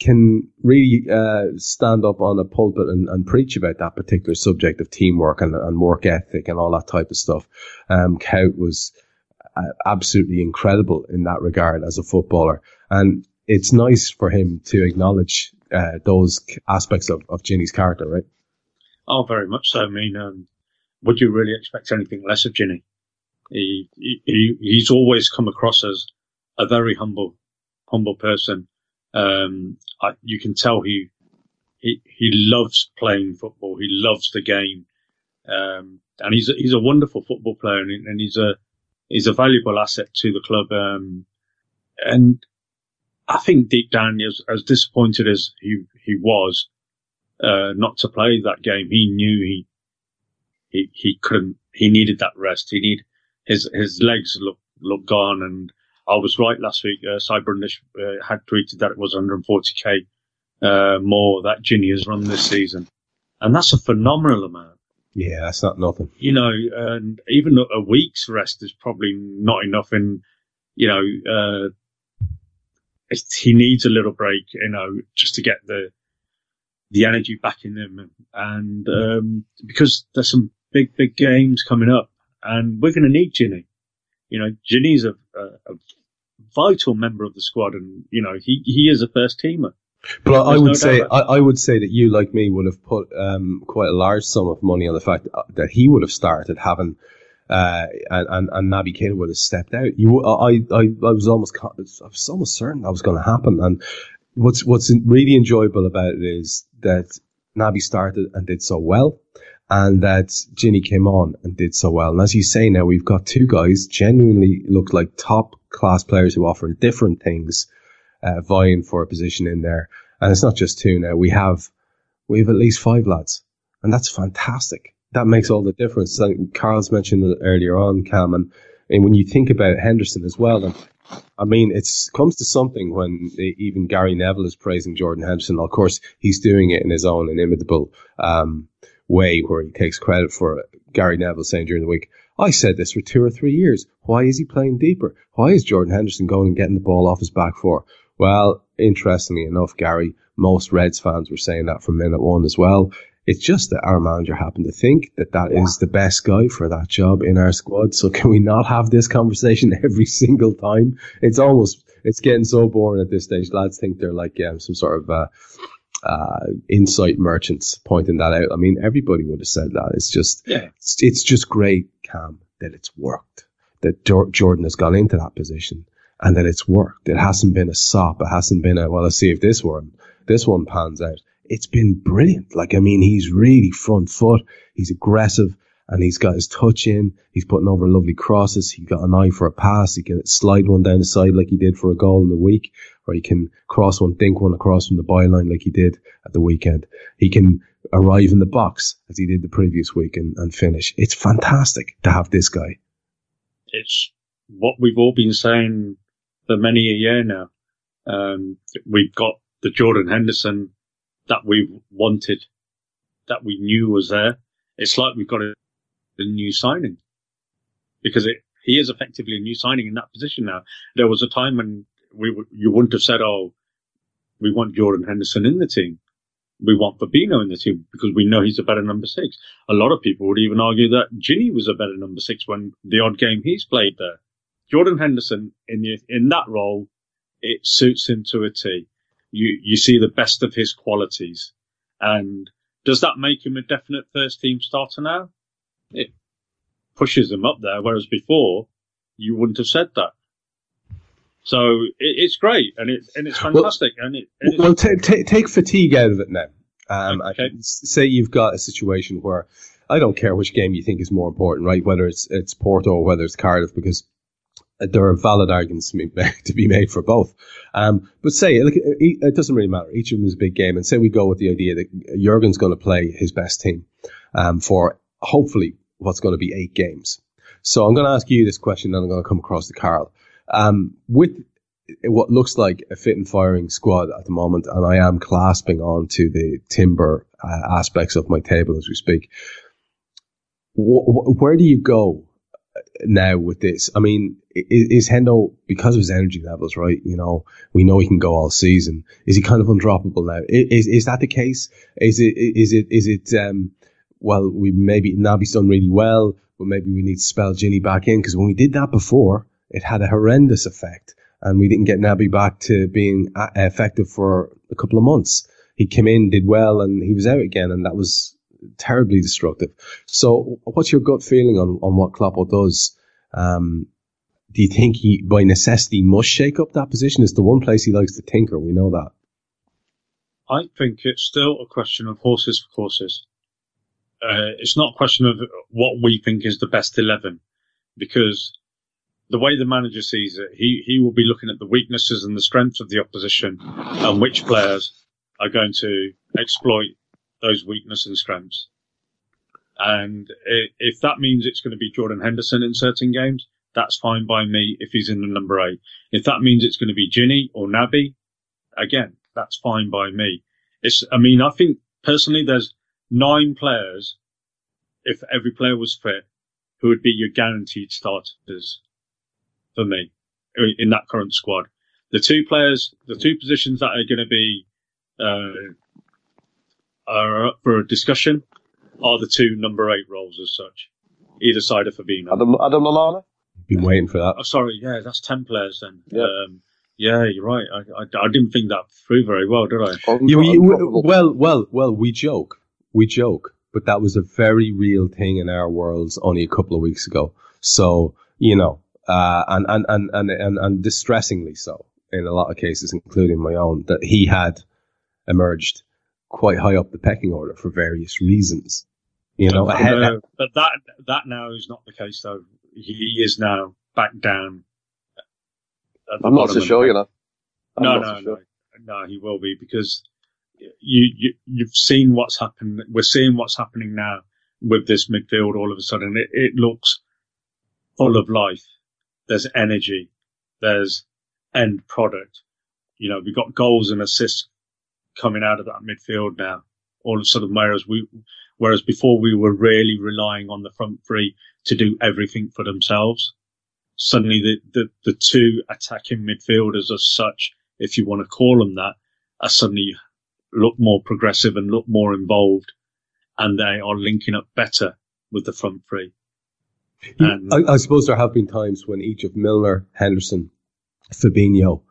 can really uh, stand up on a pulpit and, and, preach about that particular subject of teamwork and, and work ethic and all that type of stuff. Um, Kuyt was uh, absolutely incredible in that regard as a footballer. And it's nice for him to acknowledge uh, those aspects of, of Gini's character, right? Oh, very much so. I mean, um, would you really expect anything less of Gini? He, he, he's always come across as a very humble, humble person um, I, you can tell he, he he loves playing football. He loves the game, um, and he's a, he's a wonderful football player, and, and, he's a he's a valuable asset to the club. Um, and I think deep down, as, as disappointed as he he was uh, not to play that game, he knew he he he couldn't. He needed that rest. He need his his legs look look gone, and I was right last week. Uh, Cyber uh, had tweeted that it was 140k uh, more that Gini has run this season, and that's a phenomenal amount. Yeah, that's not nothing. You know, and even a week's rest is probably not enough. In you know, uh, he needs a little break. You know, just to get the the energy back in him, and um, because there's some big big games coming up, and we're going to need Gini. You know, Gini's a, a, a vital member of the squad, and you know he he is a first teamer. But I would no say I, I, would say that you, like me, would have put um, quite a large sum of money on the fact that he would have started having. Uh, and, and, and Naby Keita would have stepped out. You, I, I, I was almost, I was almost certain that was going to happen. And what's, what's really enjoyable about it is that Naby started and did so well and that Gini came on and did so well. And as you say now, we've got two guys genuinely look like top class players who offer different things, uh, vying for a position in there. And it's not just two now. We have, we have at least five lads and that's fantastic. That makes all the difference. Karl's mentioned it earlier on, Kam, and, and when you think about Henderson as well, and I mean, it comes to something when even Gary Neville is praising Jordan Henderson. Of course, he's doing it in his own inimitable um, way where he takes credit for it. Gary Neville saying during the week, I said this for two or three years. Why is he playing deeper? Why is Jordan Henderson going and getting the ball off his back foot? Well, interestingly enough, Gary, most Reds fans were saying that from minute one as well. It's just that our manager happened to think that that is the best guy for that job in our squad. So can we not have this conversation every single time? It's almost, it's getting so boring at this stage. Lads think they're like um, some sort of, uh, uh, insight merchants pointing that out. I mean, everybody would have said that. It's just, yeah. it's, it's just great, Kam, that it's worked. That Jordan has gone into that position and that it's worked. It hasn't been a sop. It hasn't been a, well, let's see if this one, this one pans out. It's been brilliant. Like, I mean, he's really front foot. He's aggressive and he's got his touch in. He's putting over lovely crosses. He's got an eye for a pass. He can slide one down the side like he did for a goal in the week, or he can cross one, dink one across from the byline like he did at the weekend. He can arrive in the box as he did the previous week and, and finish. It's fantastic to have this guy. It's what we've all been saying for many a year now. Um, we've got the Jordan Henderson that we wanted, that we knew was there. It's like we've got a, a new signing because it, he is effectively a new signing in that position now. There was a time when we you wouldn't have said, "Oh, we want Jordan Henderson in the team." We want Fabinho in the team because we know he's a better number six. A lot of people would even argue that Gini was a better number six when the odd game he's played there. Jordan Henderson in the, in that role, it suits him to a T. You you see the best of his qualities, and does that make him a definite first team starter now? It pushes them up there, whereas before you wouldn't have said that. So it, it's great and it's and it's fantastic. Well, and it, and well, t- t- take fatigue out of it now. Um, okay. Say you've got a situation where I don't care which game you think is more important, right? Whether it's it's Porto or whether it's Cardiff, because there are valid arguments to be made for both. Um, but say like, it doesn't really matter. Each of them is a big game, and say we go with the idea that Jurgen's going to play his best team um, for hopefully what's going to be eight games. So I'm going to ask you this question, and I'm going to come across to Karl. Um, with what looks like a fit and firing squad at the moment, and I am clasping on to the timber uh, aspects of my table as we speak. where do you go now with this? I mean, is, is Hendo because of his energy levels, right? You know, we know he can go all season. Is he kind of undroppable now? Is is that the case? Is it is it is it um well we maybe Naby's done really well, but maybe we need to spell Gini back in because when we did that before, it had a horrendous effect, and we didn't get Naby back to being uh, effective for a couple of months. He came in, did well, and he was out again, and that was terribly destructive. So, what's your gut feeling on, on what Kloppo does? Um, do you think he, by necessity, must shake up that position? It's the one place he likes to tinker. We know that. I think it's still a question of horses for courses. Uh, it's not a question of what we think is the best 11 because the way the manager sees it, he, he will be looking at the weaknesses and the strengths of the opposition and which players are going to exploit those weaknesses and strengths. And if that means it's going to be Jordan Henderson in certain games, that's fine by me if he's in the number eight. If that means it's going to be Gini or Naby, again, that's fine by me. It's, I mean, I think personally there's nine players, if every player was fit, who would be your guaranteed starters for me in that current squad. The two players, the two positions that are going to be uh, are up for discussion are the two number eight roles as such, either side of Fabinho. Adam, Adam Lallana? Been waiting for that. Oh, sorry, yeah, that's 10 players then. Yeah. Um, yeah, you're right. I, I, I, didn't think that through very well, did I? You, you, well, well, well, we joke. We joke. But that was a very real thing in our worlds only a couple of weeks ago. So, you know, uh, and, and, and, and, and, and distressingly so in a lot of cases, including my own, that he had emerged quite high up the pecking order for various reasons. You know, ahead, uh, but that that now is not the case though. He is now back down. I'm not so sure, you know. I'm no, no, so sure. no, no. He will be because you, you you've seen what's happened. We're seeing what's happening now with this midfield. All of a sudden, it, it looks full of life. There's energy. There's end product. You know, we've got goals and assists coming out of that midfield now. All of a sudden, whereas we, whereas before we were really relying on the front three to do everything for themselves. Suddenly, the, the, the two attacking midfielders as such, if you want to call them that, are suddenly look more progressive and look more involved, and they are linking up better with the front three. And, I, I, suppose there have been times when each of Milner, Henderson, Fabinho,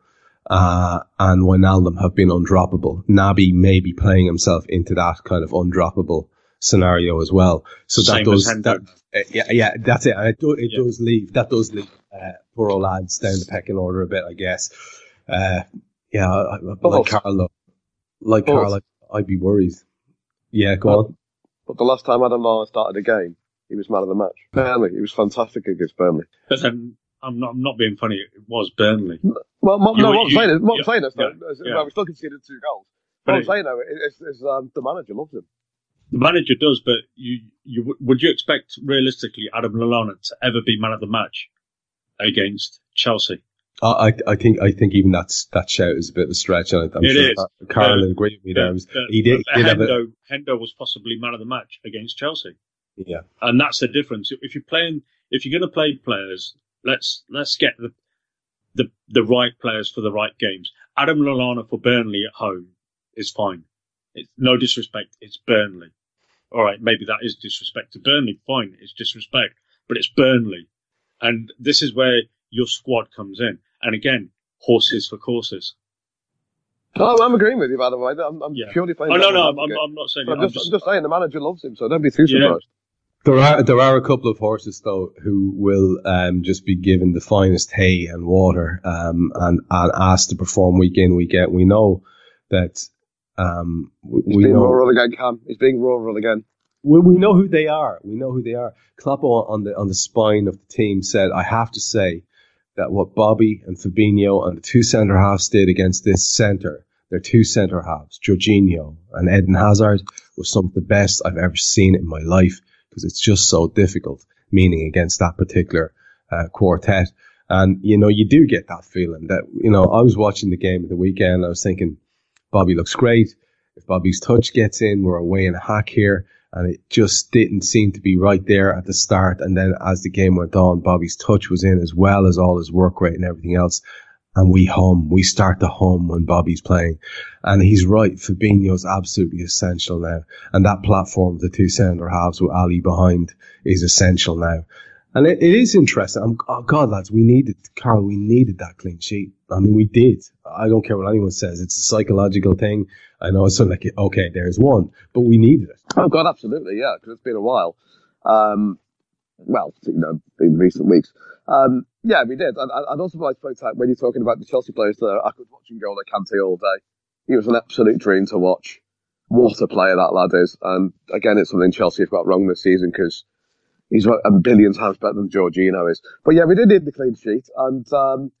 uh, and Wijnaldum have been undroppable. Naby may be playing himself into that kind of undroppable scenario as well. So that does, that, uh, yeah, yeah, that's it. And it, do, it yeah. does leave, that does leave, uh, poor old lads down the pecking order a bit, I guess. Uh, yeah, I, I, like Karl, like Karl, I'd, I'd, be worried. Yeah, go but, on. But the last time Adam Lallana started a game, he was man of the match. Burnley, he was fantastic against Burnley. But then I'm not, I'm not being funny. It was Burnley. Well, no, You- what I'm you- saying is, what I'm yeah, saying is, yeah, though, yeah. well, we still conceded two goals. But What I'm it- saying though is, is um, the manager loves him. The manager does, but you, you would you expect realistically Adam Lallana to ever be man of the match against Chelsea? I, I think I think even that's that shout is a bit of a stretch, and I'm It sure is. Karl Uh, will agree with me uh, there. Was- But- he did, but he did a, Hendo, Hendo was possibly man of the match against Chelsea, yeah. and that's the difference. If you're playing, if you're going to play players, let's let's get the the the right players for the right games. Adam Lallana for Burnley at home is fine. It's no disrespect. It's Burnley. All right, maybe that is disrespect to Burnley. Fine, it's disrespect, but it's Burnley, and this is where your squad comes in. And again, horses for courses. No, I'm agreeing with you, by the way. I'm, I'm Yeah. purely playing. Oh no, no, I'm, I'm. I'm not saying. But. I'm, I'm just, just, I'm just saying the manager loves him, so don't be too Yeah. surprised. There are there are a couple of horses though who will um, just be given the finest hay and water um, and and asked to perform week in week out. We know that um, we, He's we being know rural again, Kam. He's being rural again. we, we know who they are. We know who they are. Kloppo on the on the spine of the team said, "I have to say that what Bobby and Fabinho and the two centre halves did against this centre, their two centre halves, Jorginho and Eden Hazard, was some of the best I've ever seen in my life because it's just so difficult, meaning against that particular uh, quartet." And you know, you do get that feeling that you know. I was watching the game at the weekend. I was thinking, Bobby looks great. If Bobby's touch gets in, we're away in a hack here. And it just didn't seem to be right there at the start. And then as the game went on, Bobby's touch was in as well as all his work rate and everything else. And we hum. We start to hum when Bobby's playing. And he's right. Fabinho's absolutely essential now. And that platform, the two centre halves with Ali behind is essential now. And it, it is interesting. I'm, oh God, lads, we needed, Karl, we needed that clean sheet. I mean, we did. I don't care what anyone says. It's a psychological thing. I know it's sort of like, okay, there's one, but we needed it. Oh God, absolutely, yeah, because it's been a while. Um, well, you know, in recent weeks. Um, yeah, we did. And, and also like to point when you're talking about the Chelsea players there, I could watch him go on a Kante all day. He was an absolute dream to watch. What a player that lad is. And again, it's something Chelsea have got wrong this season because he's a billion times better than Jorginho is. But yeah, we did need the clean sheet. And, um,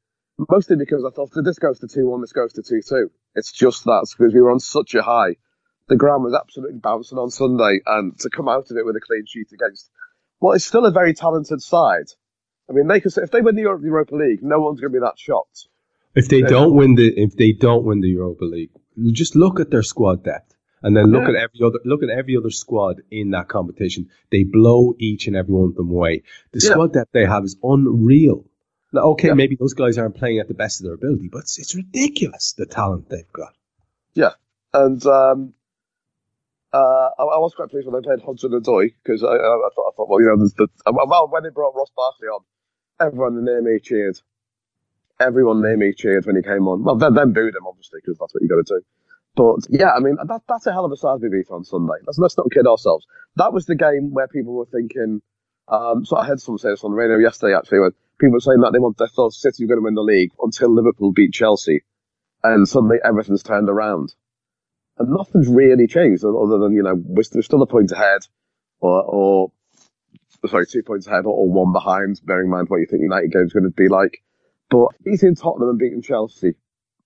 mostly because I thought if this goes to 2-1, this goes to 2-2. It's just that because we were on such a high. The ground was absolutely bouncing on Sunday and to come out of it with a clean sheet against what is still a very talented side. I mean, they could say, if they win the Europa League, no one's going to be that shocked. If they don't win the, if they don't win the Europa League, just look at their squad depth. And then look Yeah. at every other, look at every other squad in that competition. They blow each and every one of them away. The Yeah. squad depth they have is unreal. Now, okay, Yeah. maybe those guys aren't playing at the best of their ability, but it's, it's ridiculous the talent they've got. Yeah, and um, uh, I, I was quite pleased when they played Hudson-Odoi because I, I, I, thought, I thought, well, you know, there's the, well, when they brought Ross Barkley on, everyone near me cheered. Everyone near me cheered when he came on. Well, then, then booed him, obviously, because that's what you got to do. But yeah, I mean, that, that's a hell of a we beat on Sunday. Let's, let's not kid ourselves. That was the game where people were thinking, um, so I heard someone say this on the radio yesterday, actually, when people were saying that they want, they thought City were going to win the league until Liverpool beat Chelsea. And suddenly everything's turned around. And nothing's really changed other than, you know, we're we're still a point ahead or, or, sorry, two points ahead or, or one behind, bearing in mind what you think United game's going to be like. But beating Tottenham and beating Chelsea,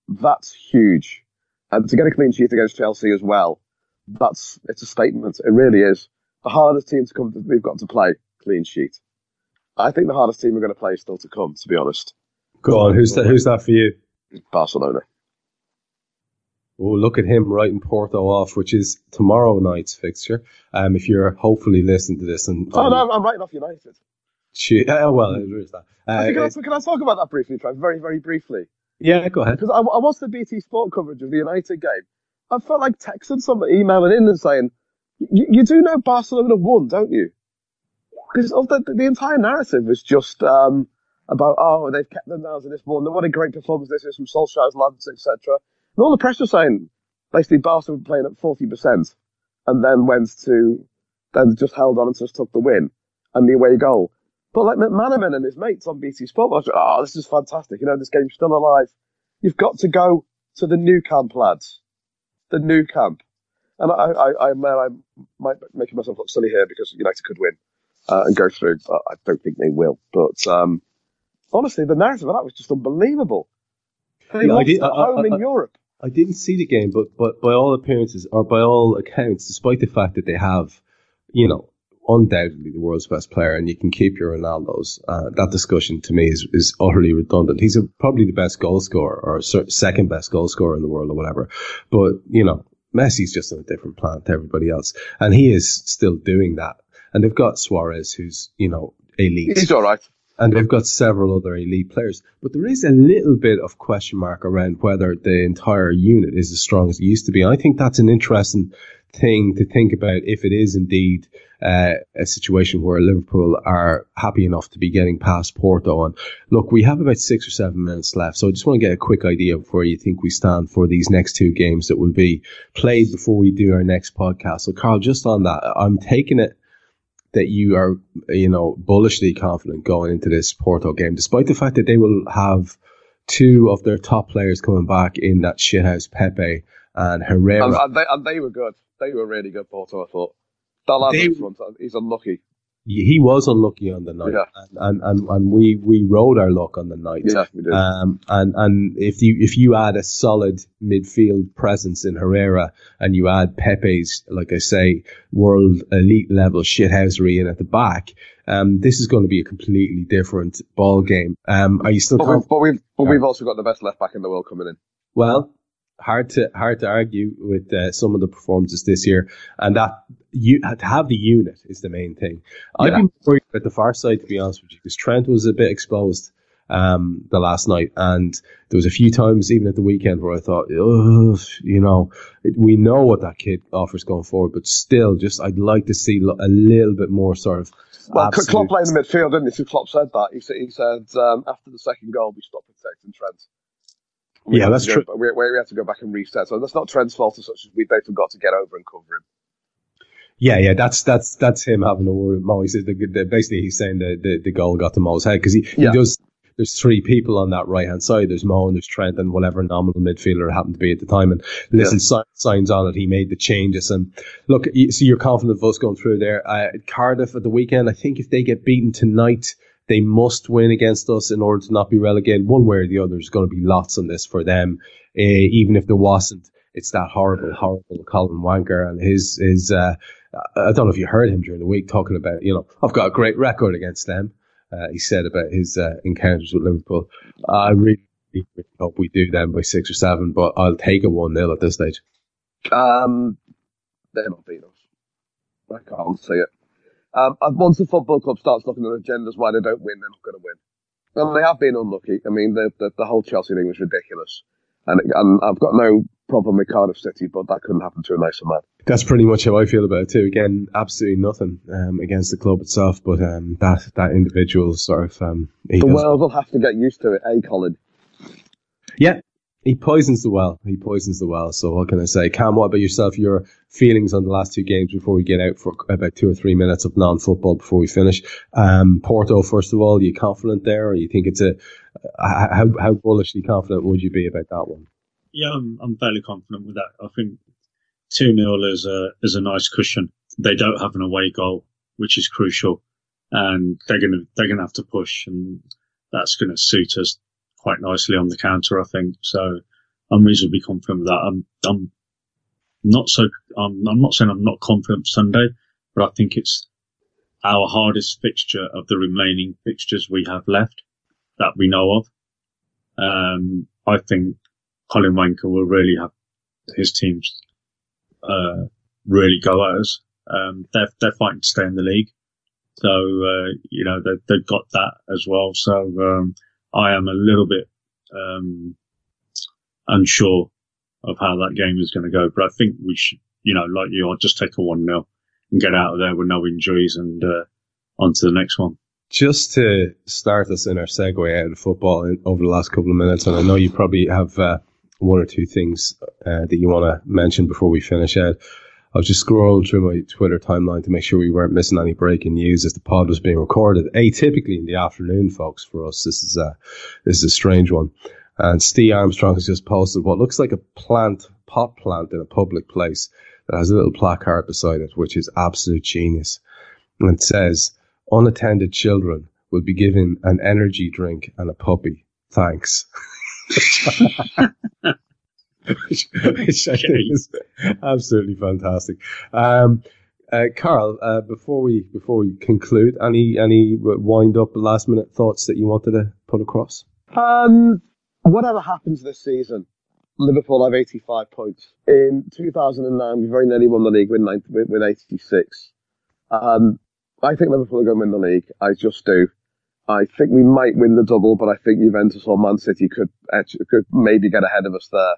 that's huge. And to get a clean sheet against Chelsea as well, that's, it's a statement. It really is. The hardest team to come to, we've got to play, clean sheet. I think the hardest team we're going to play is still to come, to be honest. Go on, who's that? Who's that for you? Barcelona. Oh, look at him writing Porto off, which is tomorrow night's fixture. Um, if you're hopefully listening to this and Oh, no, I'm writing off United. Oh, well, there is that. Uh, can, I, can I talk about that briefly, Trev? Very, very briefly. Yeah, go ahead. Because I, I watched the BT Sport coverage of the United game. I felt like texting somebody, emailing in and saying, you, do know Barcelona won, don't you? Because the, the entire narrative was just um, about, oh, they've kept them down to this one. What a great performance this is from Solskjaer's lads, etc. And all the press saying, basically, Barcelona were playing at 40% and then went to, then just held on and just took the win and the away goal. But like McManaman and his mates on BT Sport I was, like, oh, this is fantastic. You know, this game's still alive. You've got to go to the Nou Camp, lads. The Nou Camp. And I, I, I, man, I might be making myself look silly here because United could win. uh, and go through. But I don't think they will. But um, honestly, the narrative of that was just unbelievable. They Yeah, I lost did- at I- home in Europe. I didn't see the game, but but by all appearances, or by all accounts, despite the fact that they have, you know, undoubtedly the world's best player, and you can keep your Ronaldo's, uh, that discussion to me is is utterly redundant. He's a, probably the best goal scorer or second best goal scorer in the world or whatever, but you know, Messi's just on a different planet to everybody else, and he is still doing that. And they've got Suarez, who's you know elite He's all right. and they've got several other elite players. But there is a little bit of question mark around whether the entire unit is as strong as it used to be. I think that's an interesting thing to think about if it is indeed uh, a situation where Liverpool are happy enough to be getting past Porto. And look, we have about six or seven minutes left, so I just want to get a quick idea of where you think we stand for these next two games that will be played before we do our next podcast. So, Karl, just on that, I'm taking it that you are, you know, bullishly confident going into this Porto game, despite the fact that they will have two of their top players coming back in that shithouse Pepe and Herrera. And, and, they, and they were good. They were really good, Porto, I thought. They- in front, he's unlucky. he was unlucky on the night, Yeah. and, and, and and we we rode our luck on the night. Yeah, we did. Um, and and if you if you add a solid midfield presence in Herrera and you add Pepe's, like I say, world elite level shithousery in at the back, um, this is going to be a completely different ball game. Um, are you still but, we've, but we've but Yeah. we've also got the best left back in the world coming in. Well, hard to hard to argue with uh, some of the performances this year, and that you to have the unit is the main thing. I've been worried about the far side to be honest with you, because Trent was a bit exposed um, the last night, and there was a few times even at the weekend where I thought, Ugh, you know, it, we know what that kid offers going forward, but still, just I'd like to see a little bit more sort of. Well, absolute- Klopp playing the midfield, didn't he? So Klopp said that. He said, he said um, after the second goal, we stopped protecting Trent. We Yeah, that's go- true. We, we had to go back and reset. So that's not Trent's fault as such as we they forgot to get over and cover him. Yeah, yeah, that's that's that's him having a word with Mo. He said the, the, basically he's saying the, the the goal got to Mo's head because he, Yeah. he does. There's three people on that right hand side. There's Mo and there's Trent and whatever nominal midfielder it happened to be at the time. And listen, si- signs on it. He made the changes. And look, you see, you're confident of us going through there. Uh, Cardiff at the weekend. I think if they get beaten tonight, they must win against us in order to not be relegated. One way or the other, there's going to be lots on this for them. Uh, even if there wasn't, it's that horrible, horrible Colin Wanker and his his. Uh, I don't know if you heard him during the week talking about, you know, I've got a great record against them. Uh, he said about his uh, encounters with Liverpool. I really, really hope we do them by six or seven, but I'll take a one 0 at this stage. Um, they're not beat us. I can't see it. Um, and once the football club starts looking at agendas why they don't win, they're not going to win. And they have been unlucky. I mean, the, the, the whole Chelsea thing was ridiculous. And, and I've got no problem with Cardiff City, but that couldn't happen to a nicer man. That's pretty much how I feel about it too. Again, absolutely nothing um, against the club itself, but um, that that individual sort of um, The world will have to get used to it, eh, Colin? Yeah, he poisons the well. He poisons the well. So what can I say? Kam, what about yourself? Your feelings on the last two games before we get out for about two or three minutes of non-football before we finish. Um, Porto, first of all, are you confident there, or you think it's a uh, how how bullishly confident would you be about that one? Yeah, I'm, I'm fairly confident with that. I think 2 0 is a, is a nice cushion. They don't have an away goal, which is crucial. And they're to, they're to have to push and that's to suit us quite nicely on the counter, I think. So I'm reasonably confident with that. I'm, I'm not so, I'm, I'm not saying I'm not confident Sunday, but I think it's our hardest fixture of the remaining fixtures we have left that we know of. Um, I think Colin Wanker will really have his teams uh, really go at us. Um, they're they're fighting to stay in the league, so uh, you know they, they've got that as well. So um, I am a little bit um, unsure of how that game is going to go, but I think we should, you know, like you, I'll just take a one 0 and get out of there with no injuries and uh, on to the next one. Just to start us in our segue out of football in, over the last couple of minutes, and I know you probably have uh, one or two things uh, that you want to mention before we finish out. I was just scrolling through my Twitter timeline to make sure we weren't missing any breaking news as the pod was being recorded. Atypically in the afternoon, folks, for us, this is a this is a strange one. And Steve Armstrong has just posted what looks like a plant, pot plant in a public place that has a little placard beside it, which is absolute genius. And it says, unattended children will be given an energy drink and a puppy. Thanks. which, which I think is absolutely fantastic. Um, uh, Karl, uh, before we before we conclude, any any wind up last minute thoughts that you wanted to put across? Um, whatever happens this season, Liverpool have 85 points. In 2009, we very nearly won the league with, 90, with, with 86. Um, I think Liverpool are going to win the league. I just do. I think we might win the double, but I think Juventus or Man City could could maybe get ahead of us there.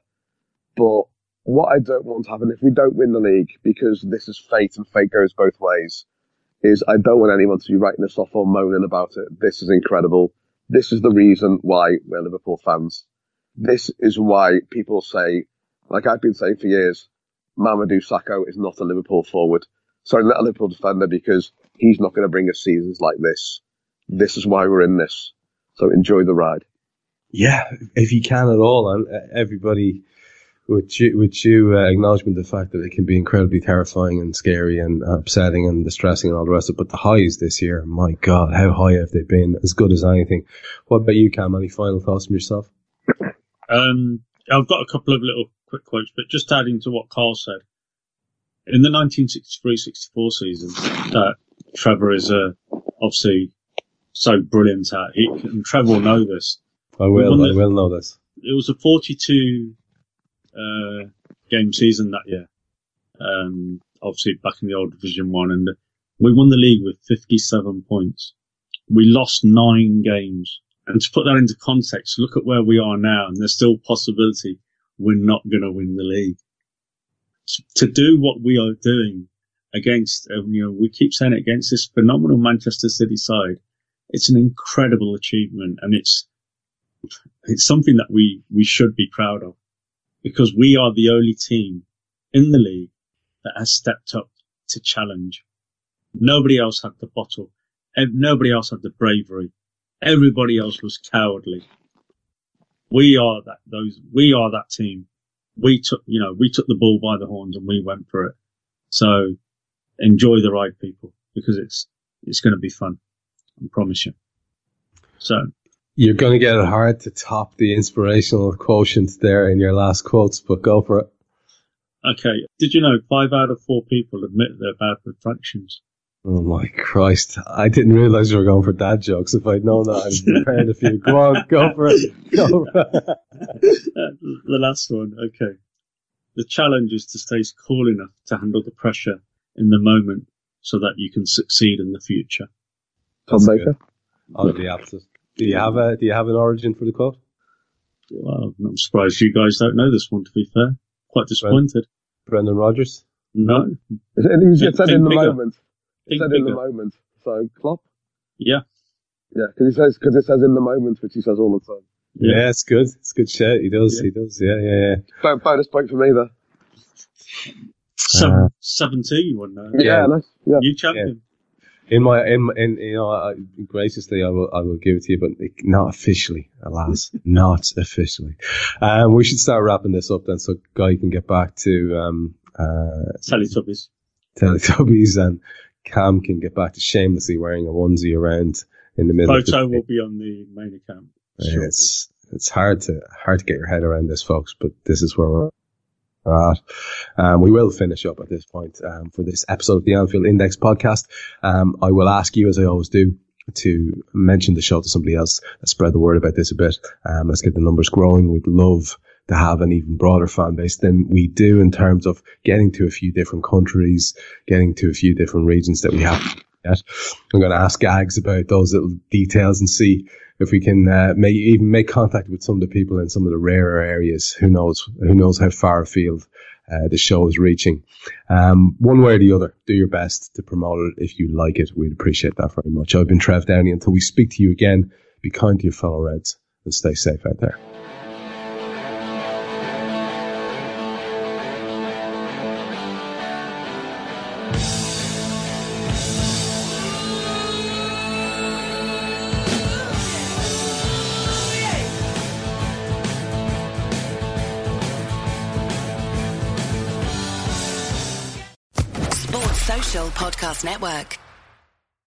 But what I don't want to happen if we don't win the league, because this is fate and fate goes both ways, is I don't want anyone to be writing us off or moaning about it. This is incredible. This is the reason why we're Liverpool fans. This is why people say, like I've been saying for years, Mamadou Sakho is not a Liverpool forward. Sorry, not a Liverpool defender because he's not going to bring us seasons like this. This is why we're in this. So enjoy the ride. Yeah, if you can at all, everybody with you, with you uh, acknowledgement of the fact that it can be incredibly terrifying and scary and upsetting and distressing and all the rest of it. But the highs this year, my God, how high have they been? As good as anything. What about you, Kam? Any final thoughts from yourself? Um, I've got a couple of little quick quotes, but just adding to what Karl said. In the 1963-64 season, that Trevor is uh, obviously so brilliant at, he, and Trevor will know this. I will, I will know this. It was a 42 uh, game season that year. Um, obviously back in the old Division One, and we won the league with 57 points. We lost nine games, and to put that into context, look at where we are now, and there's still possibility we're not going to win the league. To do what we are doing against, uh, you know, we keep saying it against this phenomenal Manchester City side. It's an incredible achievement, and it's it's something that we we should be proud of because we are the only team in the league that has stepped up to challenge. Nobody else had the bottle. Nobody else had the bravery. Everybody else was cowardly. We are that those. We are that team. We took, you know, we took the bull by the horns and we went for it. So enjoy the ride, people, because it's it's going to be fun. I promise you. So you're going to get it hard to top the inspirational quotient there in your last quotes, but go for it. Okay. Did you know five out of four people admit they're bad with fractions? Oh my Christ. I didn't realize you were going for dad jokes. If I'd known that, I'd prepared a few. Go on, go for it. Go for it. Uh, the last one. Okay. The challenge is to stay cool enough to handle the pressure in the moment so that you can succeed in the future. Tom Baker? Oh, the opposite. Do you have a Do you have an origin for the quote? Well, I'm surprised you guys don't know this one. To be fair, quite disappointed. Brendan Rodgers. No, it, it said in the bigger. moment. It said in the moment. So Klopp. Yeah. Yeah, because he says because it says in the moment, which he says all the time. Yeah, yeah it's good. It's good shit. He does. Yeah. He does. Yeah, yeah, yeah. bonus point for me there. Seven, uh, 17, you wouldn't know. Yeah, yeah. Nice. yeah. You champion in my in in you know I, graciously I will I will give it to you, but not officially, alas, not officially. Um, we should start wrapping this up then, so Guy can get back to um uh Teletubbies, Teletubbies, and Kam can get back to shamelessly wearing a onesie around in the middle. Photo of the, will be on the main account. It's it's hard to hard to get your head around this, folks, but this is where we're Right. Um, we will finish up at this point um, for this episode of the Anfield Index podcast. Um, I will ask you, as I always do, to mention the show to somebody else. Let's spread the word about this a bit. Um, let's get the numbers growing. We'd love to have an even broader fan base than we do in terms of getting to a few different countries, getting to a few different regions that we have yet. I'm going to ask Gags about those little details and see if we can uh, even make contact with some of the people in some of the rarer areas, who knows? Who knows how far afield uh, the show is reaching? Um, one way or the other, do your best to promote it. If you like it, we'd appreciate that very much. I've been Trev Downey. Until we speak to you again, be kind to your fellow Reds and stay safe out there. Network.